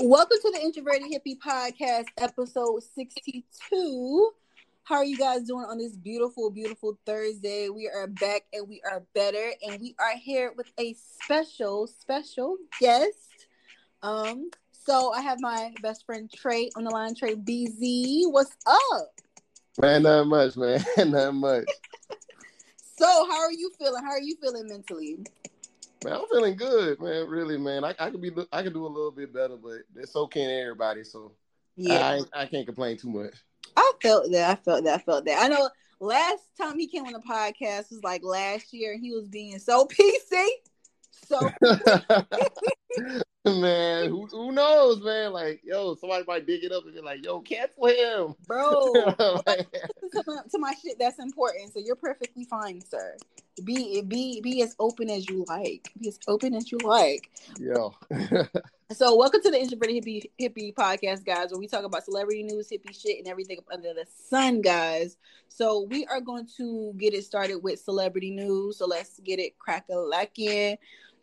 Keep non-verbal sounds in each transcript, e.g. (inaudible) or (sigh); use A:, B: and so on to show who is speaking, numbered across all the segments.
A: Welcome to the Introverted Hippie Podcast, episode 62. How are you guys doing on this beautiful, beautiful Thursday? We are back and we are better, and we are here with a special, special guest. Um, so I have my best friend Tray on the line. Tray BZ, what's up?
B: Man, not much, man. (laughs) not much. (laughs)
A: so, how are you feeling? How are you feeling mentally?
B: Man, I'm feeling good, man. Really, man. I, I could be, I could do a little bit better, but it's so can everybody. So yeah, I, I can't complain too much.
A: I felt that. I felt that. I felt that. I know. Last time he came on the podcast was like last year, and he was being so (laughs) PC. So (laughs) (laughs)
B: man, who, who knows, man? Like, yo, somebody might dig it up and be like, yo, cancel him.
A: Bro, (laughs) like, to, my, to my shit that's important. So you're perfectly fine, sir. Be be be as open as you like. Be as open as you like.
B: Yeah. (laughs)
A: so welcome to the Introverted Hippie Hippie Podcast, guys, where we talk about celebrity news, hippie shit, and everything under the sun, guys. So we are going to get it started with celebrity news. So let's get it crack a lacking.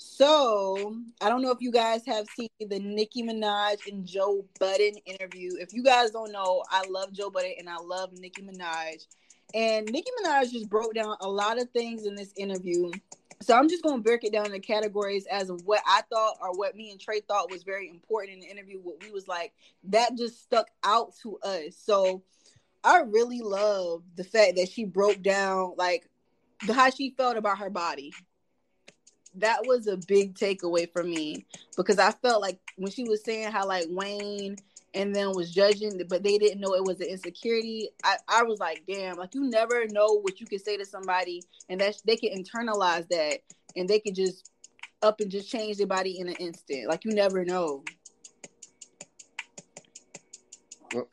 A: So I don't know if you guys have seen the Nicki Minaj and Joe Budden interview. If you guys don't know, I love Joe Budden and I love Nicki Minaj. And Nicki Minaj just broke down a lot of things in this interview. So I'm just going to break it down into categories as of what I thought or what me and Tray thought was very important in the interview. What we was like that just stuck out to us. So I really love the fact that she broke down like how she felt about her body that was a big takeaway for me because I felt like when she was saying how like Wayne and then was judging, but they didn't know it was an insecurity. I, I was like, damn, like you never know what you can say to somebody, and that they can internalize that, and they can just up and just change their body in an instant. Like you never know.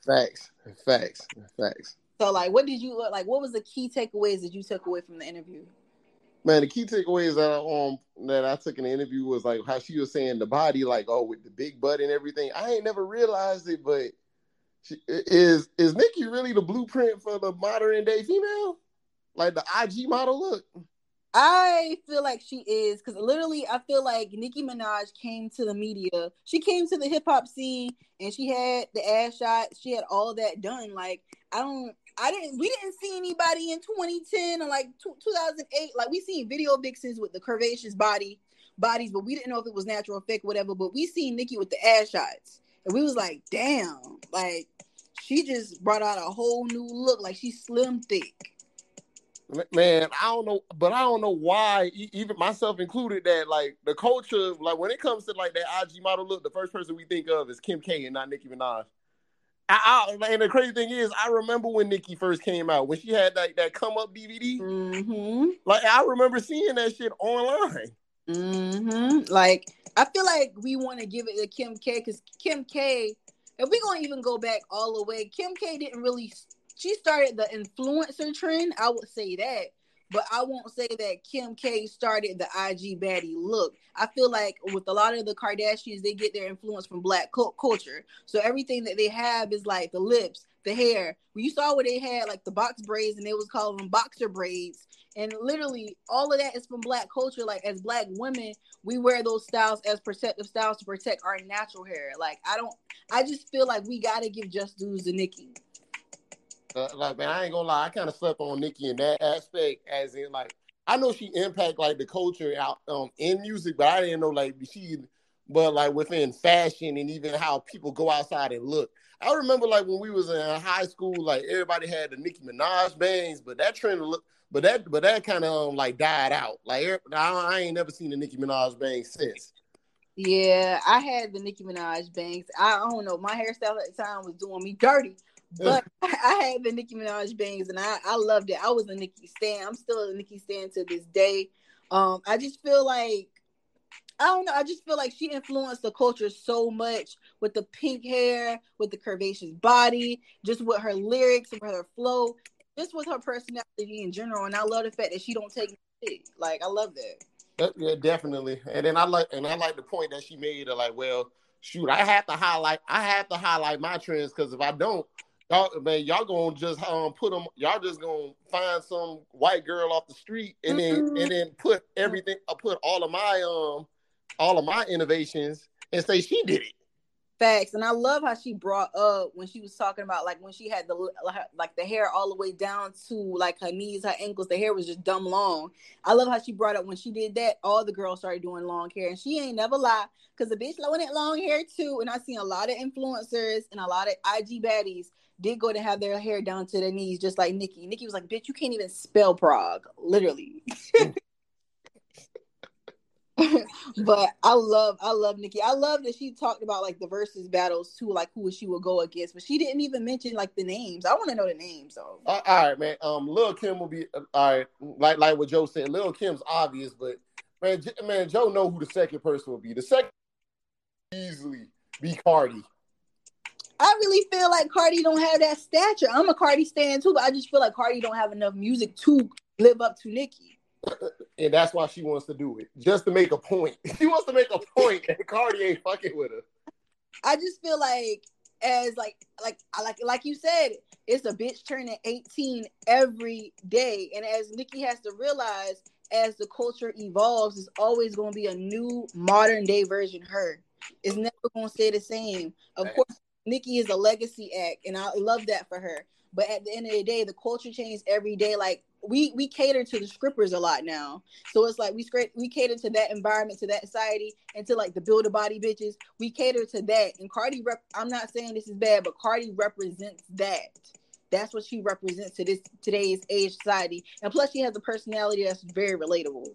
B: Facts, facts, facts.
A: So, like, what did you like? What was the key takeaways that you took away from the interview?
B: Man, the key takeaways that I, um that I took in the interview was like how she was saying the body, like oh with the big butt and everything. I ain't never realized it, but she, is is Nicki really the blueprint for the modern day female, like the IG model look?
A: I feel like she is because literally, I feel like Nicki Minaj came to the media. She came to the hip hop scene and she had the ass shot. She had all that done. Like I don't, I didn't. We didn't see anybody in 2010 or like 2008. Like we seen video vixens with the curvaceous body bodies, but we didn't know if it was natural fake, whatever. But we seen Nicki with the ass shots, and we was like, damn, like she just brought out a whole new look. Like she's slim thick.
B: Man, I don't know, but I don't know why, even myself included, that like the culture, like when it comes to like that IG model look, the first person we think of is Kim K and not Nicki Minaj. I, I, and the crazy thing is, I remember when Nicki first came out, when she had that, that come up DVD.
A: Mm-hmm.
B: Like I remember seeing that shit online.
A: Mm-hmm. Like I feel like we want to give it to Kim K because Kim K, if we're gonna even go back all the way, Kim K didn't really. She started the influencer trend. I would say that but I won't say that Kim K started the IG baddie look. I feel like with a lot of the Kardashians, they get their influence from black culture. So everything that they have is like the lips, the hair. When you saw where they had like the box braids and they was calling them boxer braids. And literally all of that is from black culture. Like as black women, we wear those styles as protective styles to protect our natural hair. Like I don't I just feel like we gotta give just dues to Nicki.
B: Uh, like man, I ain't gonna lie, I kind of slept on Nicki in that aspect, as in like I know she impact like the culture out um in music, but I didn't know like she, but like within fashion and even how people go outside and look. I remember like when we was in high school, like everybody had the Nicki Minaj bangs, but that trend look, but that but that kind of um, like died out. Like I, I ain't never seen the Nicki Minaj bangs since.
A: Yeah, I had the Nicki Minaj bangs. I don't know. My hairstyle at the time was doing me dirty. But (laughs) I had the Nicki Minaj bangs and I, I loved it. I was a Nicki stan. I'm still a Nicki stan to this day. Um, I just feel like I don't know. I just feel like she influenced the culture so much with the pink hair, with the curvaceous body, just with her lyrics and with her flow, just with her personality in general. And I love the fact that she don't take it. Like I love that.
B: Yeah, definitely. And then I like and I like the point that she made of like, well, shoot, I have to highlight I have to highlight my trends because if I don't, y'all man, y'all gonna just um put them. Y'all just gonna find some white girl off the street and mm-hmm. then and then put everything. I uh, put all of my um all of my innovations and say she did it.
A: Facts, and I love how she brought up when she was talking about like when she had the like the hair all the way down to like her knees, her ankles. The hair was just dumb long. I love how she brought up when she did that. All the girls started doing long hair, and she ain't never lie because the bitch wanted long hair too. And I seen a lot of influencers and a lot of IG baddies did go to have their hair down to their knees, just like Nicki. Nicki was like, "Bitch, you can't even spell Prague, literally." (laughs) but I love, I love Nikki. I love that she talked about like the versus battles too, like who she would go against. But she didn't even mention like the names. I want to know the names though.
B: all right, man. Um, Lil Kim will be uh, all right. Like like what Joe said, Lil Kim's obvious, but man, J- man, Joe know who the second person will be. The second easily be Cardi.
A: I really feel like Cardi don't have that stature. I'm a Cardi stan too, but I just feel like Cardi don't have enough music to live up to Nicki
B: and that's why she wants to do it, just to make a point. (laughs) She wants to make a point, and Cardi ain't fucking with her.
A: I just feel like, as like, like, I like, like you said, it's a bitch turning 18 every day, and as Nicki has to realize, as the culture evolves, it's always going to be a new modern day version her. It's never going to stay the same. Of course, Nicki is a legacy act, and I love that for her. But at the end of the day, the culture changes every day. Like we we cater to the scrippers a lot now. So it's like we we cater to that environment, to that society, and to like the build a body bitches. We cater to that. And Cardi rep I'm not saying this is bad, but Cardi represents that. That's what she represents to this today's age society. And plus she has a personality that's very relatable.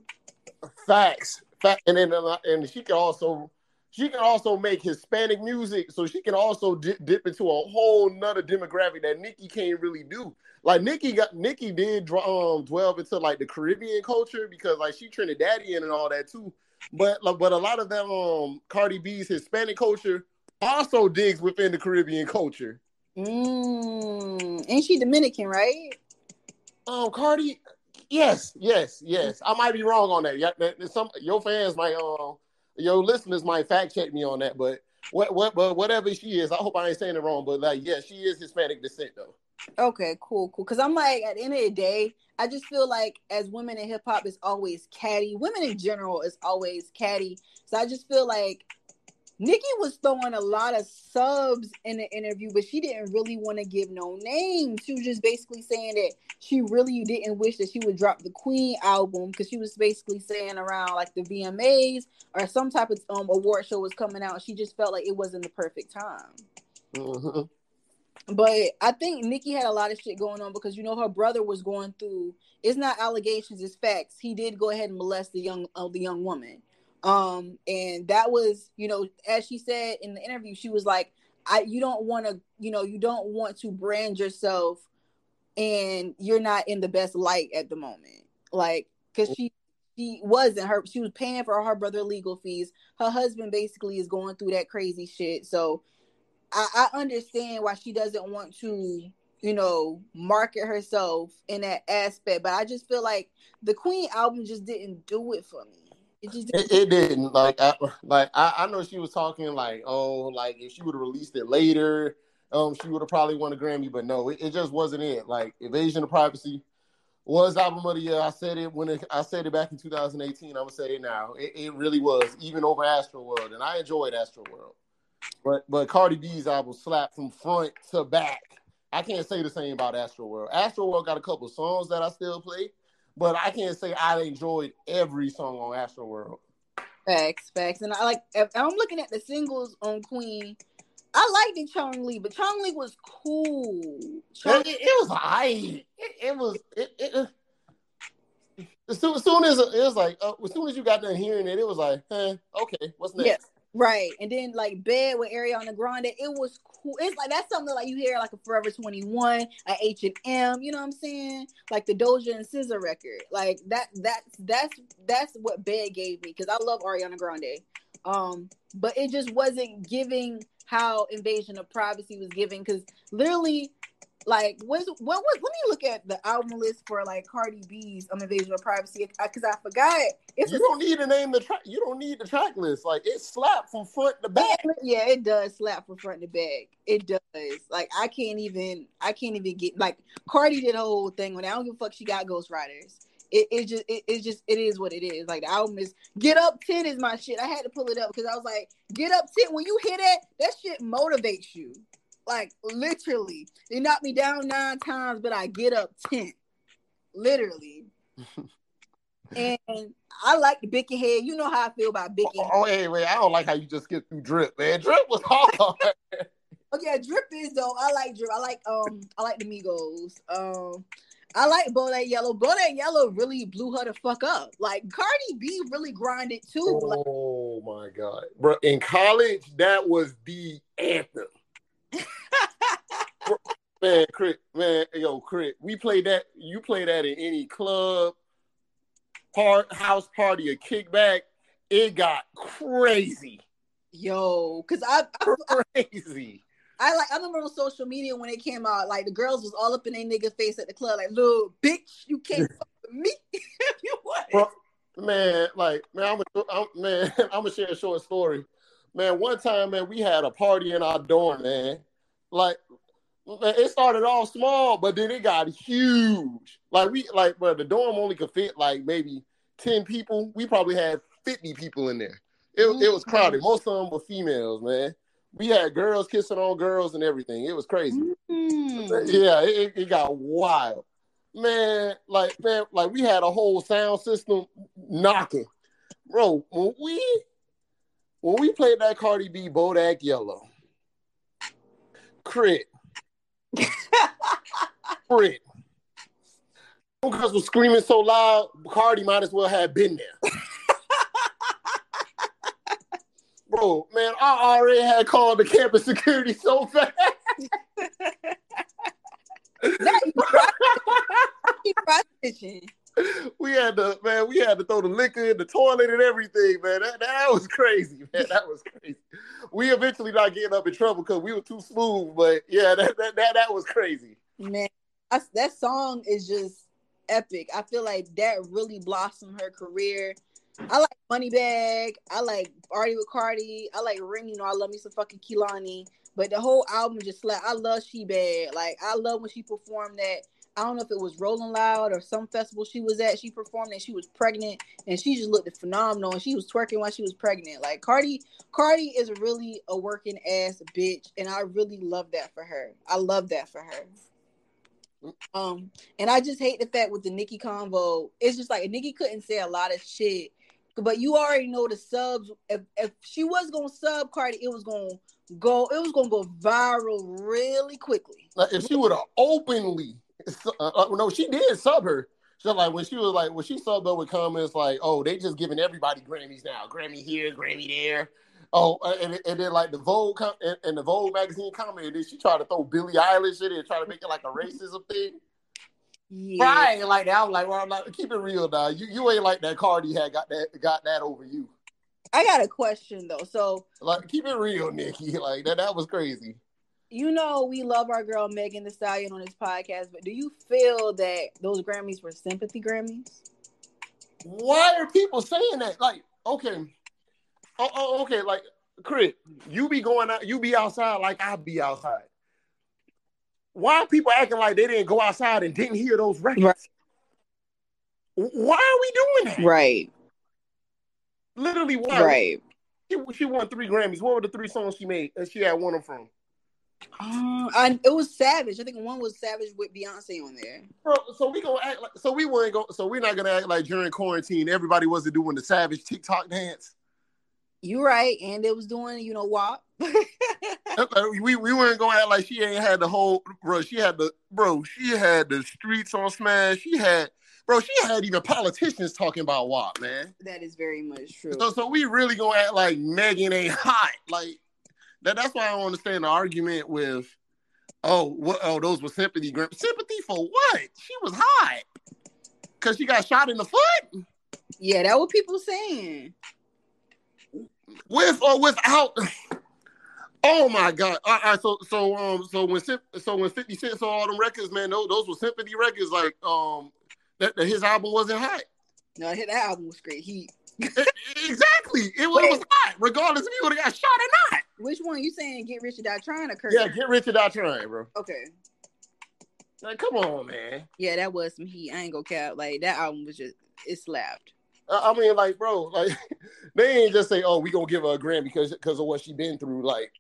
B: Facts. Fact and then and she can also she can also make Hispanic music, so she can also dip, dip into a whole nother demographic that Nicki can't really do. Like Nicki got Nicki did um dwell into like the Caribbean culture because like she Trinidadian and all that too. But like, but a lot of that um Cardi B's Hispanic culture also digs within the Caribbean culture.
A: Mm, ain't she Dominican, right?
B: Um, Cardi, yes, yes, yes. I might be wrong on that. Yeah, some your fans might um your listeners might fact check me on that, but what what but whatever she is, I hope I ain't saying it wrong. But like, yeah, she is Hispanic descent though.
A: Okay, cool, cool. Because I'm like, at the end of the day, I just feel like as women in hip hop is always catty. Women in general is always catty. So I just feel like Nicki was throwing a lot of subs in the interview, but she didn't really want to give no names. She was just basically saying that she really didn't wish that she would drop the Queen album because she was basically saying around like the VMAs or some type of um award show was coming out. She just felt like it wasn't the perfect time. Mm-hmm. But I think Nicki had a lot of shit going on because you know her brother was going through. It's not allegations, it's facts. He did go ahead and molest the young uh, the young woman. Um, and that was, you know, as she said in the interview, she was like, I you don't want to, you know, you don't want to brand yourself and you're not in the best light at the moment. Like, cause she she wasn't her she was paying for her brother legal fees. Her husband basically is going through that crazy shit. So I, I understand why she doesn't want to you know, market herself in that aspect. But I just feel like the Queen album just didn't do it for me.
B: It didn't. It didn't. Like, I, like I, I know she was talking like, oh, like if she would have released it later, um, she would have probably won a Grammy. But no, it, it, just wasn't it. Like, Invasion of Privacy was album of the year. I said it when it, I said it back in 2018. I'm gonna say it now. It, it really was, even over Astro World, and I enjoyed Astro World. But but Cardi B's album slapped from front to back. I can't say the same about Astro World. Astro World got a couple songs that I still play, but I can't say I enjoyed every song on Astroworld.
A: Facts, facts, and I like. I'm looking at the singles on Queen. I liked the Chun-Li, but Chun-Li was cool.
B: Chong- it, it, was I. It, it, was it, it, as soon, as soon as it was like, uh, as soon as you got done hearing it, it was like, eh, okay, what's next?
A: Yes, right. And then like Bed with Ariana Grande, it was cool. It's like that's something like you hear like a Forever 21, a H and M, you know what I'm saying? Like the Doja and SZA record. Like that that's that's that's what Bed gave me because I love Ariana Grande. Um, but it just wasn't giving how Invasion of Privacy was giving because literally like was what was let me look at the album list for like Cardi B's um, Invasion of Privacy because I forgot.
B: It's you a, don't need to name the track. You don't need the track list. Like it slapped from front to back.
A: Yeah, it does slap from front to back. It does. Like I can't even. I can't even get like Cardi did a whole thing when I don't give a fuck. She got Ghost Riders it, it just it, it's just it is what it is. Like the album is Get Up 10 is my shit. I had to pull it up because I was like, Get Up 10, when you hear that, that shit motivates you. Like literally, they knock me down nine times, but I get up ten. Literally. (laughs) and I like the Bickenhead. You know how I feel about Bicky.
B: Oh, oh hey, wait, I don't like how you just get through drip, man. Drip was hard. (laughs) (laughs)
A: okay, drip is though. I like drip. I like um I like the Migos. Um I like Bodak Yellow. Bodak Yellow really blew her the fuck up. Like Cardi B really grinded too.
B: Oh my god, bro! In college, that was the anthem. Man, Crit, man, yo, Crit, we play that. You play that in any club, part, house party, or kickback. It got crazy.
A: Yo, cause I,
B: I crazy.
A: I like I remember on social media when it came out, like the girls was all up in a nigga face at the club, like little bitch, you can't (laughs) fuck with me. (laughs) you what?
B: man, like man, I'm, a, I'm man, (laughs) I'm gonna share a short story. Man, one time, man, we had a party in our dorm, man. Like, it started off small, but then it got huge. Like we, like, but the dorm only could fit like maybe ten people. We probably had fifty people in there. It, mm-hmm. it was crowded. Most of them were females, man we had girls kissing on girls and everything. It was crazy. Mm. Yeah, it, it got wild. Man, like man, like we had a whole sound system knocking. Bro, when we when we played that Cardi B Bodak Yellow, crit. Crit. Because was screaming so loud, Cardi might as well have been there. (laughs) bro, man, I already had called the campus security so fast. (laughs) (laughs) we had to, man, we had to throw the liquor in the toilet and everything, man. That, that was crazy, man. That was crazy. We eventually not getting up in trouble because we were too smooth, but yeah, that that that, that was crazy.
A: Man, I, that song is just epic. I feel like that really blossomed her career I like Moneybagg. I like Artie with Cardi. I like Ring. You know, I love me some fucking Kehlani. But the whole album just like I love She Bad. Like I love when she performed that. I don't know if it was Rolling Loud or some festival she was at. She performed and she was pregnant and she just looked phenomenal and she was twerking while she was pregnant. Like Cardi, Cardi is really a working ass bitch and I really love that for her. I love that for her. Um, and I just hate the fact with the Nicki convo. It's just like Nicki couldn't say a lot of shit but you already know the subs. If, if she was gonna sub Cardi, it was gonna go. It was gonna go viral really quickly.
B: Like if she would have openly, uh, uh, no, she did sub her. So like when she was like when she subbed up with comments like, "Oh, they just giving everybody Grammys now. Grammy here, Grammy there." Oh, uh, and, and then like the Vogue com- and, and the Vogue magazine commented, then she tried to throw Billie Eilish in it and try to make it like a racism thing. Yeah. Right, like that. I'm like, well, I'm like, keep it real, now. You you ain't like that Cardi had got that got that over you.
A: I got a question though. So
B: like, keep it real, Nicki. Like that. That was crazy.
A: You know, we love our girl Megan Thee Stallion on this podcast, but do you feel that those Grammys were sympathy Grammys?
B: Why are people saying that? Like, okay, oh, oh okay, like, Crit, you be going out, you be outside like I be outside why are people acting like they didn't go outside and didn't hear those records? Right. Why are we doing that?
A: Right.
B: Literally, why?
A: Right.
B: She, she won three Grammys. What were the three songs she made? And she had one of them from.
A: Um, I, it was Savage. I think one was Savage with Beyonce on there.
B: Bro, so we gonna act like so we weren't go so we're not gonna act like during quarantine everybody wasn't doing the Savage TikTok dance.
A: You right, and it was doing you know what (laughs)
B: we we weren't going to act like she ain't had the whole bro. She had the bro. She had the streets on smash. She had bro. She had even politicians talking about WAP, man.
A: That is very much true.
B: So so we really gonna act like Megan ain't hot. Like that. That's why I don't understand the argument with. Oh, what? Oh, those were sympathy. Sympathy for what? She was hot because she got shot in the foot.
A: Yeah, that what people saying.
B: With or without. Oh my god! All right, so so um so when so when Fifty Cent saw all them records, man, those, those were sympathy records. Like um, that, that his album wasn't hot.
A: No, his album was great. He
B: exactly it was, was, hot, regardless if he would have got shot or not.
A: Which one you saying? Get Rich or Die Trying or Kurt?
B: Yeah, Get Rich or Die Trying, bro.
A: Okay.
B: Like, come on, man.
A: Yeah, that was some heat. I ain't gonna cap. Like that album was just it slapped.
B: I mean, like, bro, like (laughs) they ain't just say, "Oh, we gonna give her a Grammy because because of what she been through." Like,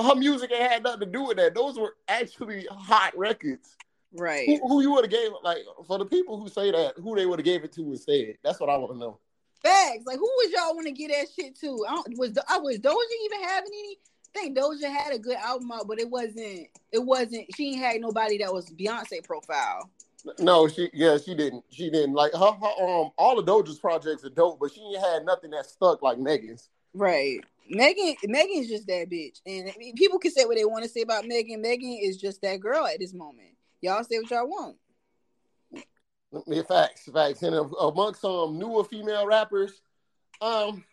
B: her music ain't had nothing to do with that. Those were actually hot records.
A: Right.
B: Who, who you would have gave like for the people who say that, who they would have gave it to instead. That's what I want to know.
A: Facts. Like who was y'all want to get that shit to? I don't, was I was Doja even having any? I think Doja had a good album out, but it wasn't. It wasn't. She ain't had nobody that was Beyonce profile.
B: No, she yeah, she didn't. She didn't like her, her um all of Doja's projects are dope, but she ain't had nothing that stuck like Megan's.
A: Right. Megan Megan's just that bitch. And I mean, people can say what they want to say about Megan. Megan is just that girl at this moment. Y'all say what y'all want.
B: Yeah, facts, facts. And amongst some newer female rappers, um,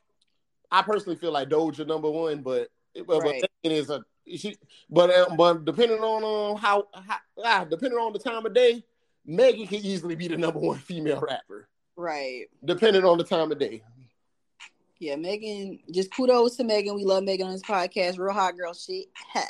B: I personally feel like Doja number one, but but,
A: Right.
B: but Megan is a she. But uh, but depending on um how, how ah, depending on the time of day, Megan can easily be the number one (laughs) female rapper,
A: Right.
B: depending on the time of day.
A: Yeah, Megan, just kudos to Megan. We love Megan on this podcast. Real hot girl shit. (laughs)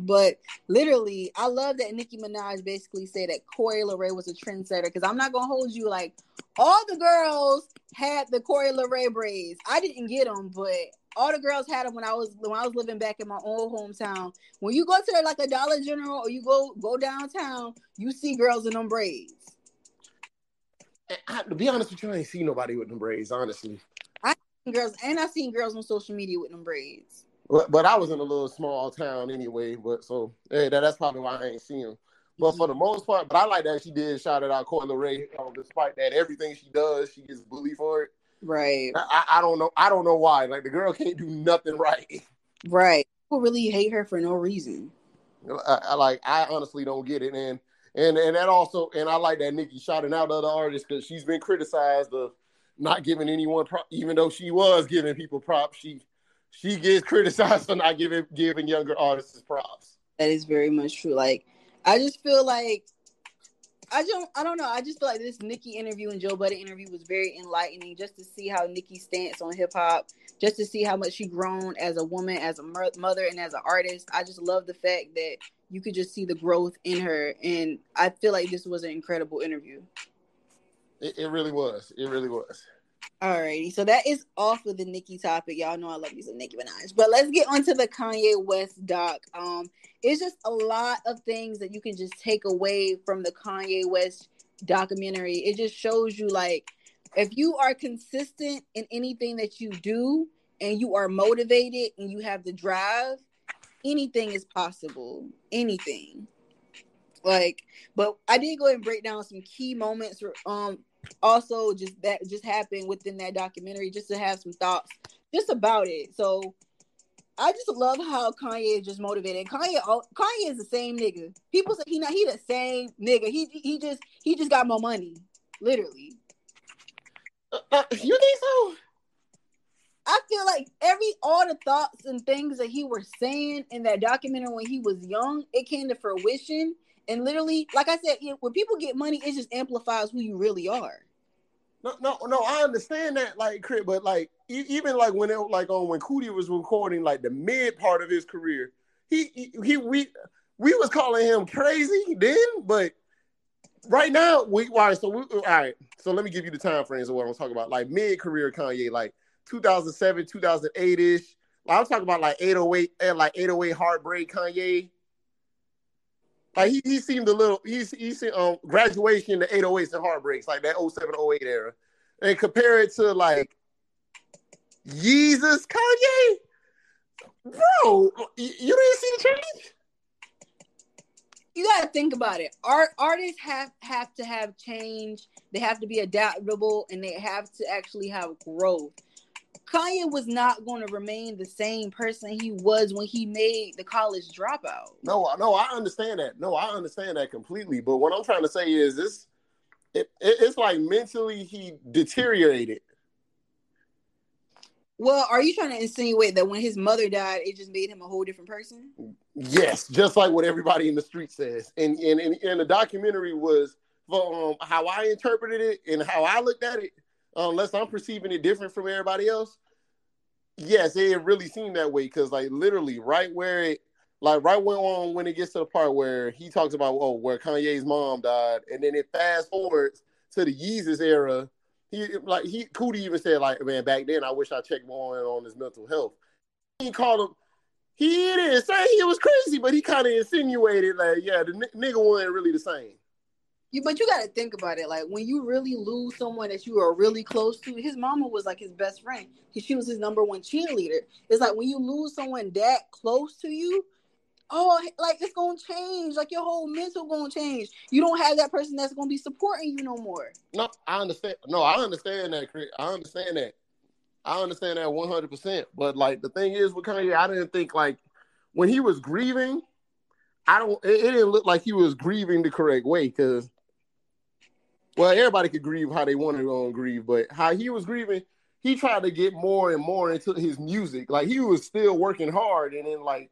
A: but literally, I love that Nicki Minaj basically said that Coi Leray was a trendsetter. Because I'm not gonna hold you like all the girls had the Coi Leray braids. I didn't get them, but all the girls had them when I was when I was living back in my old hometown. When you go to like a Dollar General or you go go downtown, you see girls in them braids.
B: I, to be honest with you, I ain't seen nobody with them braids, honestly.
A: I seen Girls and I seen girls on social media with them braids.
B: But, but I was in a little small town anyway, but so hey, that, that's probably why I ain't seen him. But for the most part, but I like that she did shout it out Coy Ray. Um, despite that, everything she does, she gets bullied for it.
A: Right.
B: I, I don't know. I don't know why. Like the girl can't do nothing right.
A: Right. People really hate her for no reason.
B: I, I like. I honestly don't get it, and and and that also, and I like that Nicki shouting out other artists because she's been criticized of not giving anyone, prop, even though she was giving people props. She she gets criticized for not giving giving younger artists props.
A: That is very much true. Like, I just feel like I don't I don't know. I just feel like this Nicki interview and Joe Budden interview was very enlightening just to see how Nicki stance on hip hop, just to see how much she grown as a woman, as a mother, and as an artist. I just love the fact that you could just see the growth in her, and I feel like this was an incredible interview.
B: It, it really was. It really was.
A: Alrighty, so that is off of the Nicki topic. Y'all know I love some Nicki Minaj, but let's get onto the Kanye West doc. Um, it's just a lot of things that you can just take away from the Kanye West documentary. It just shows you like if you are consistent in anything that you do and you are motivated and you have the drive, anything is possible. Anything. Like, but I did go and break down some key moments um also just that just happened within that documentary just to have some thoughts just about it. So i just love how kanye is just motivated. Kanye kanye is the same nigga. People say he not he the same nigga. He he just he just got more money literally.
B: Uh, uh, you think so?
A: i feel like every all the thoughts and things that he was saying in that documentary when he was young it came to fruition and literally like i said when people get money it just amplifies who you really are
B: No, no, no. I understand that, like, but like, even like when it, like, on when Coodie was recording, like the mid part of his career, he, he, he we, we was calling him crazy then, but right now, we, right. So, we, all right. So let me give you the time frames of what I'm talking about. Like mid career Kanye, like 2007, 2008 ish. I'm talking about like 808 eh, like 808 heartbreak Kanye. Like he, he seemed a little he's he seemed um graduation the 808s and heartbreaks like that 07 08 era and compare it to like Jesus Kanye bro you, you didn't see the change
A: you got to think about it. Art artists have have to have change. They have to be adaptable, and they have to actually have growth. Kanye was not going to remain the same person he was when he made the college dropout.
B: no no I understand that no I understand that completely but what I'm trying to say is this it, it, it's like mentally he deteriorated
A: Well, are you trying to insinuate that when his mother died, it just made him a whole different person?
B: Yes, just like what everybody in the street says. And and, and, and the documentary was um, how I interpreted it and how I looked at it, unless I'm perceiving it different from everybody else. Yes, it really seemed that way because like literally right where it like right when on when it gets to the part where he talks about oh where Kanye's mom died, and then it fast forwards to the Yeezus era. He like he Coodie even said like man back then I wish I checked more on, on his mental health. He called him He didn't say he was crazy, but he kind of insinuated like, yeah, the n- nigga wasn't really the same.
A: You, but you got to think about it. Like when you really lose someone that you are really close to, his mama was like his best friend. She was his number one cheerleader. It's like when you lose someone that close to you, oh, like it's gonna change. Like your whole mental gonna change. You don't have that person that's gonna be supporting you no more.
B: No, I understand. No, I understand that, Chris. I understand that. I understand that one hundred percent. But like the thing is with Kanye, I didn't think like when he was grieving, I don't. It, it didn't look like he was grieving the correct way because well, everybody could grieve how they wanted to um, grieve, but how he was grieving, he tried to get more and more into his music. Like he was still working hard, and then like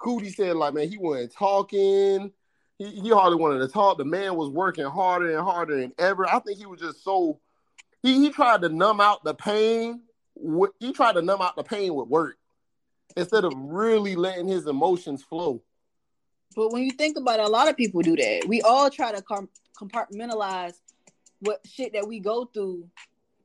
B: Coodie said, like man, he wasn't talking. He, he hardly wanted to talk. The man was working harder and harder than ever. I think he was just so. He he tried to numb out the pain. He tried to numb out the pain with work instead of really letting his emotions flow.
A: But when you think about it, a lot of people do that. We all try to compartmentalize what shit that we go through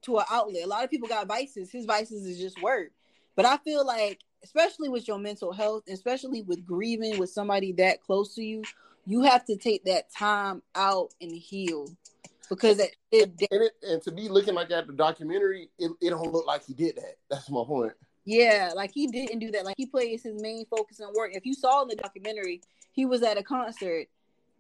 A: to an outlet. A lot of people got vices. His vices is just work. But I feel like, especially with your mental health, especially with grieving with somebody that close to you, you have to take that time out and heal. Because it, it,
B: and, it, and to be looking like at the documentary, it, it don't look like he did that. That's my point.
A: Yeah, like he didn't do that. Like he plays his main focus on work. If you saw in the documentary, he was at a concert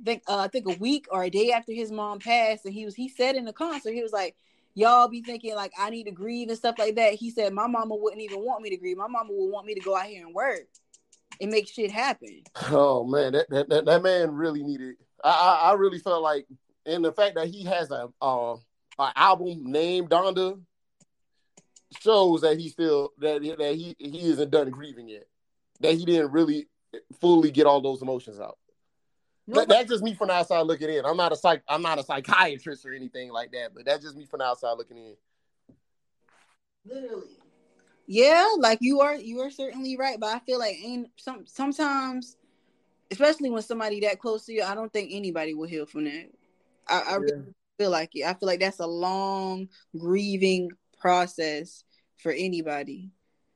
A: think uh, I think a week or a day after his mom passed, and he was he said in the concert he was like, "Y'all be thinking like I need to grieve and stuff like that." He said, "My mama wouldn't even want me to grieve. My mama would want me to go out here and work and make shit happen."
B: Oh man, that that, that, that man really needed. I, I, I really felt like, and the fact that he has a uh, an album named Donda shows that he still that that he he isn't done grieving yet. That he didn't really fully get all those emotions out. That, that's just me from the outside looking in. I'm not a psych. I'm not a psychiatrist or anything like that. But that's just me from the outside looking in.
A: Literally. Yeah, like you are. You are certainly right. But I feel like ain't some sometimes, especially when somebody that close to you, I don't think anybody will heal from that. I, I yeah. really feel like it. I feel like that's a long grieving process for anybody.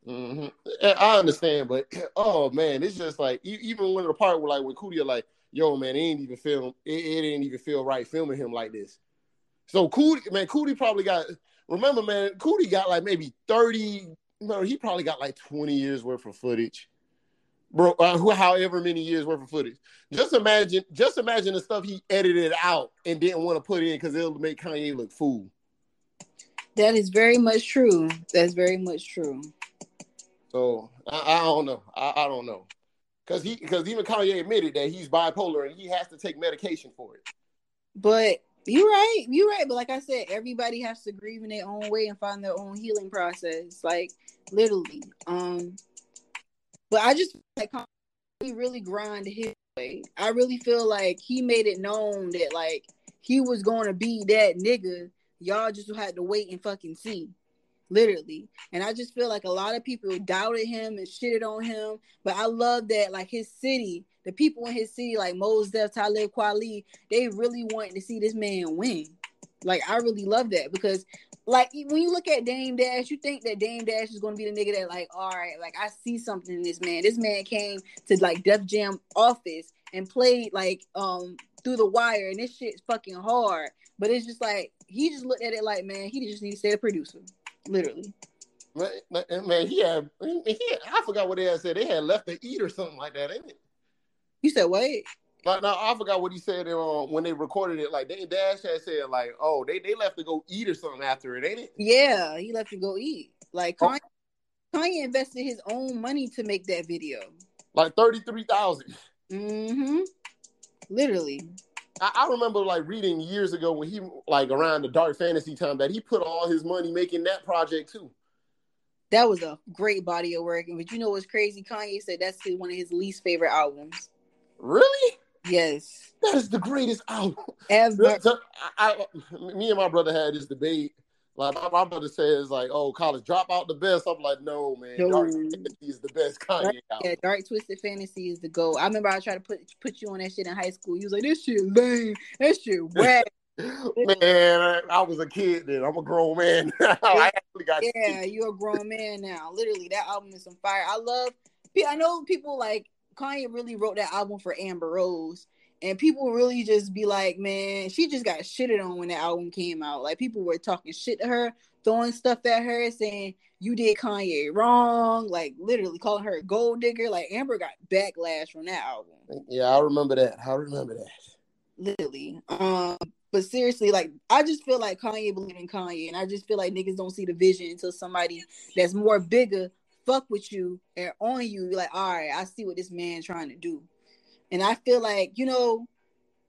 B: Mm-hmm. I understand, but (clears throat) oh man, it's just like even when the part where like when Coodie like yo, man, it ain't even film. It, it didn't even feel right filming him like this. So Coodie, man, Coodie probably got. Remember, man, Coodie got like maybe thirty. No, he probably got like twenty years worth of footage, bro. Uh, however many years worth of footage. Just imagine, just imagine the stuff he edited out and didn't want to put in because it'll make Kanye look fool.
A: That is very much true. That's very much true.
B: So I, I don't know. I, I don't know because he because even Kanye admitted that he's bipolar and he has to take medication for it.
A: But you're right, you're right. But like I said, everybody has to grieve in their own way and find their own healing process. Like literally. Um, but I just like he really grind his way. I really feel like he made it known that like he was going to be that nigga. Y'all just had to wait and fucking see literally. And I just feel like a lot of people doubted him and shitted on him. But I love that, like his city, the people in his city, like Mos Def, Talib Kweli, they really wanted to see this man win. Like I really love that because, like, when you look at Dame Dash, you think that Dame Dash is going to be the nigga that, like, all right, like I see something in this man. This man came to like Def Jam office and played like um through the wire, and this shit's fucking hard. But it's just like he just looked at it like, man, he just need to stay a producer literally.
B: Man, man, he had, he had, I forgot what they had said. They had left to eat or something like that, ain't it?
A: You said wait.
B: Like no, I forgot what he said uh, when they recorded it. Like they Dash had said, like, oh, they, they left to go eat or something after it, ain't it?
A: Yeah, he left to go eat. Like oh. Kanye, oh. Kanye invested his own money to make that video.
B: Like thirty three thousand.
A: Mm-hmm. Literally.
B: I, I, remember like reading years ago when he like around the dark fantasy time that he put all his money making that project too.
A: That was a great body of work. And but you know what's crazy? Kanye said that's one of his least favorite albums.
B: Really?
A: Yes.
B: That is the greatest album
A: ever.
B: I, I, me and my brother had this debate like my, my brother says, like, "Oh, college drop out the best." I'm like, "No, man, no. Dark Fantasy is the best Kanye
A: Dark, Yeah, Dark Twisted Fantasy is the goal. I remember I tried to put put you on that shit in high school. You was like, "This shit lame. That shit (laughs) whack."
B: man, I, was a kid then. I'm a grown man. (laughs) I
A: actually got yeah, you're a grown man now. Literally, that album is on fire. I love I know people like Kanye really wrote that album for Amber Rose, and people really just be like, man, she just got shitted on when the album came out. Like people were talking shit to her, throwing stuff at her, saying you did Kanye wrong, like literally calling her a gold digger. Like Amber got backlash from that album.
B: Yeah, I remember that. I remember that.
A: Literally. Um, but seriously, like I just feel like Kanye believe in Kanye, and I just feel like niggas don't see the vision until somebody that's more bigger fuck with you and on you. Like, all right, I see what this man trying to do, and I feel like you know,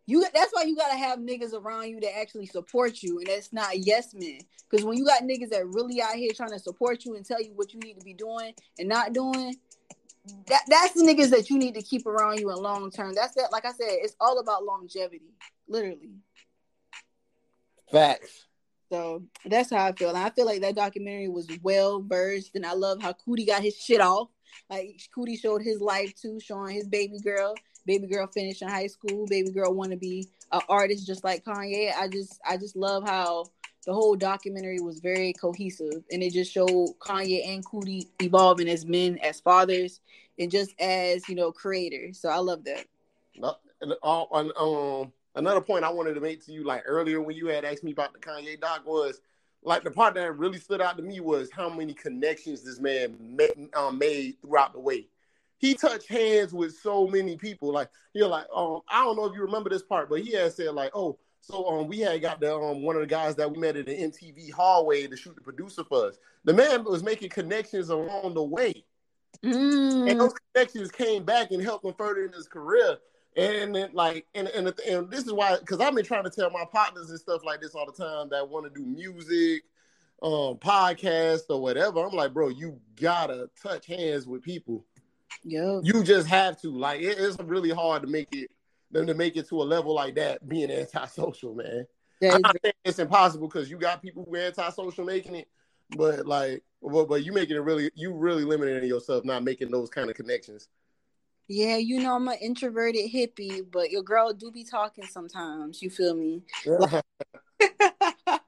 A: you that's why you gotta have niggas around you that actually support you, and that's not yes men. Because when you got niggas that really out here trying to support you and tell you what you need to be doing and not doing, that that's the niggas that you need to keep around you in long term. That's that. Like I said, it's all about longevity, literally.
B: Facts.
A: So that's how I feel. And I feel like that documentary was well versed, and I love how Coodie got his shit off. Like Coodie showed his life too, showing his baby girl. Baby girl finishing high school. Baby girl want to be an artist just like Kanye. I just, I just love how the whole documentary was very cohesive, and it just showed Kanye and Coodie evolving as men, as fathers, and just as you know creators. So I love that.
B: Uh, um, another point I wanted to make to you, like earlier when you had asked me about the Kanye doc, was like the part that really stood out to me was how many connections this man um, made throughout the way. He touched hands with so many people. Like you're like, um, I don't know if you remember this part, but he had said like, oh, so um, we had got the um one of the guys that we met at the MTV hallway to shoot the producer for us. The man was making connections along the way,
A: mm.
B: and those connections came back and helped him further in his career. And then like and and, and this is why because I've been trying to tell my partners and stuff like this all the time that want to do music, um, podcast or whatever. I'm like, bro, you gotta touch hands with people.
A: Yeah,
B: you just have to. Like, it, it's really hard to make it them to make it to a level like that being antisocial, man. Yeah, I'm not saying it's impossible because you got people who are antisocial making it, but like, but, but you making it really, you really limiting yourself, not making those kind of connections.
A: Yeah, you know I'm an introverted hippie, but your girl do be talking sometimes. You feel me? (laughs) (laughs)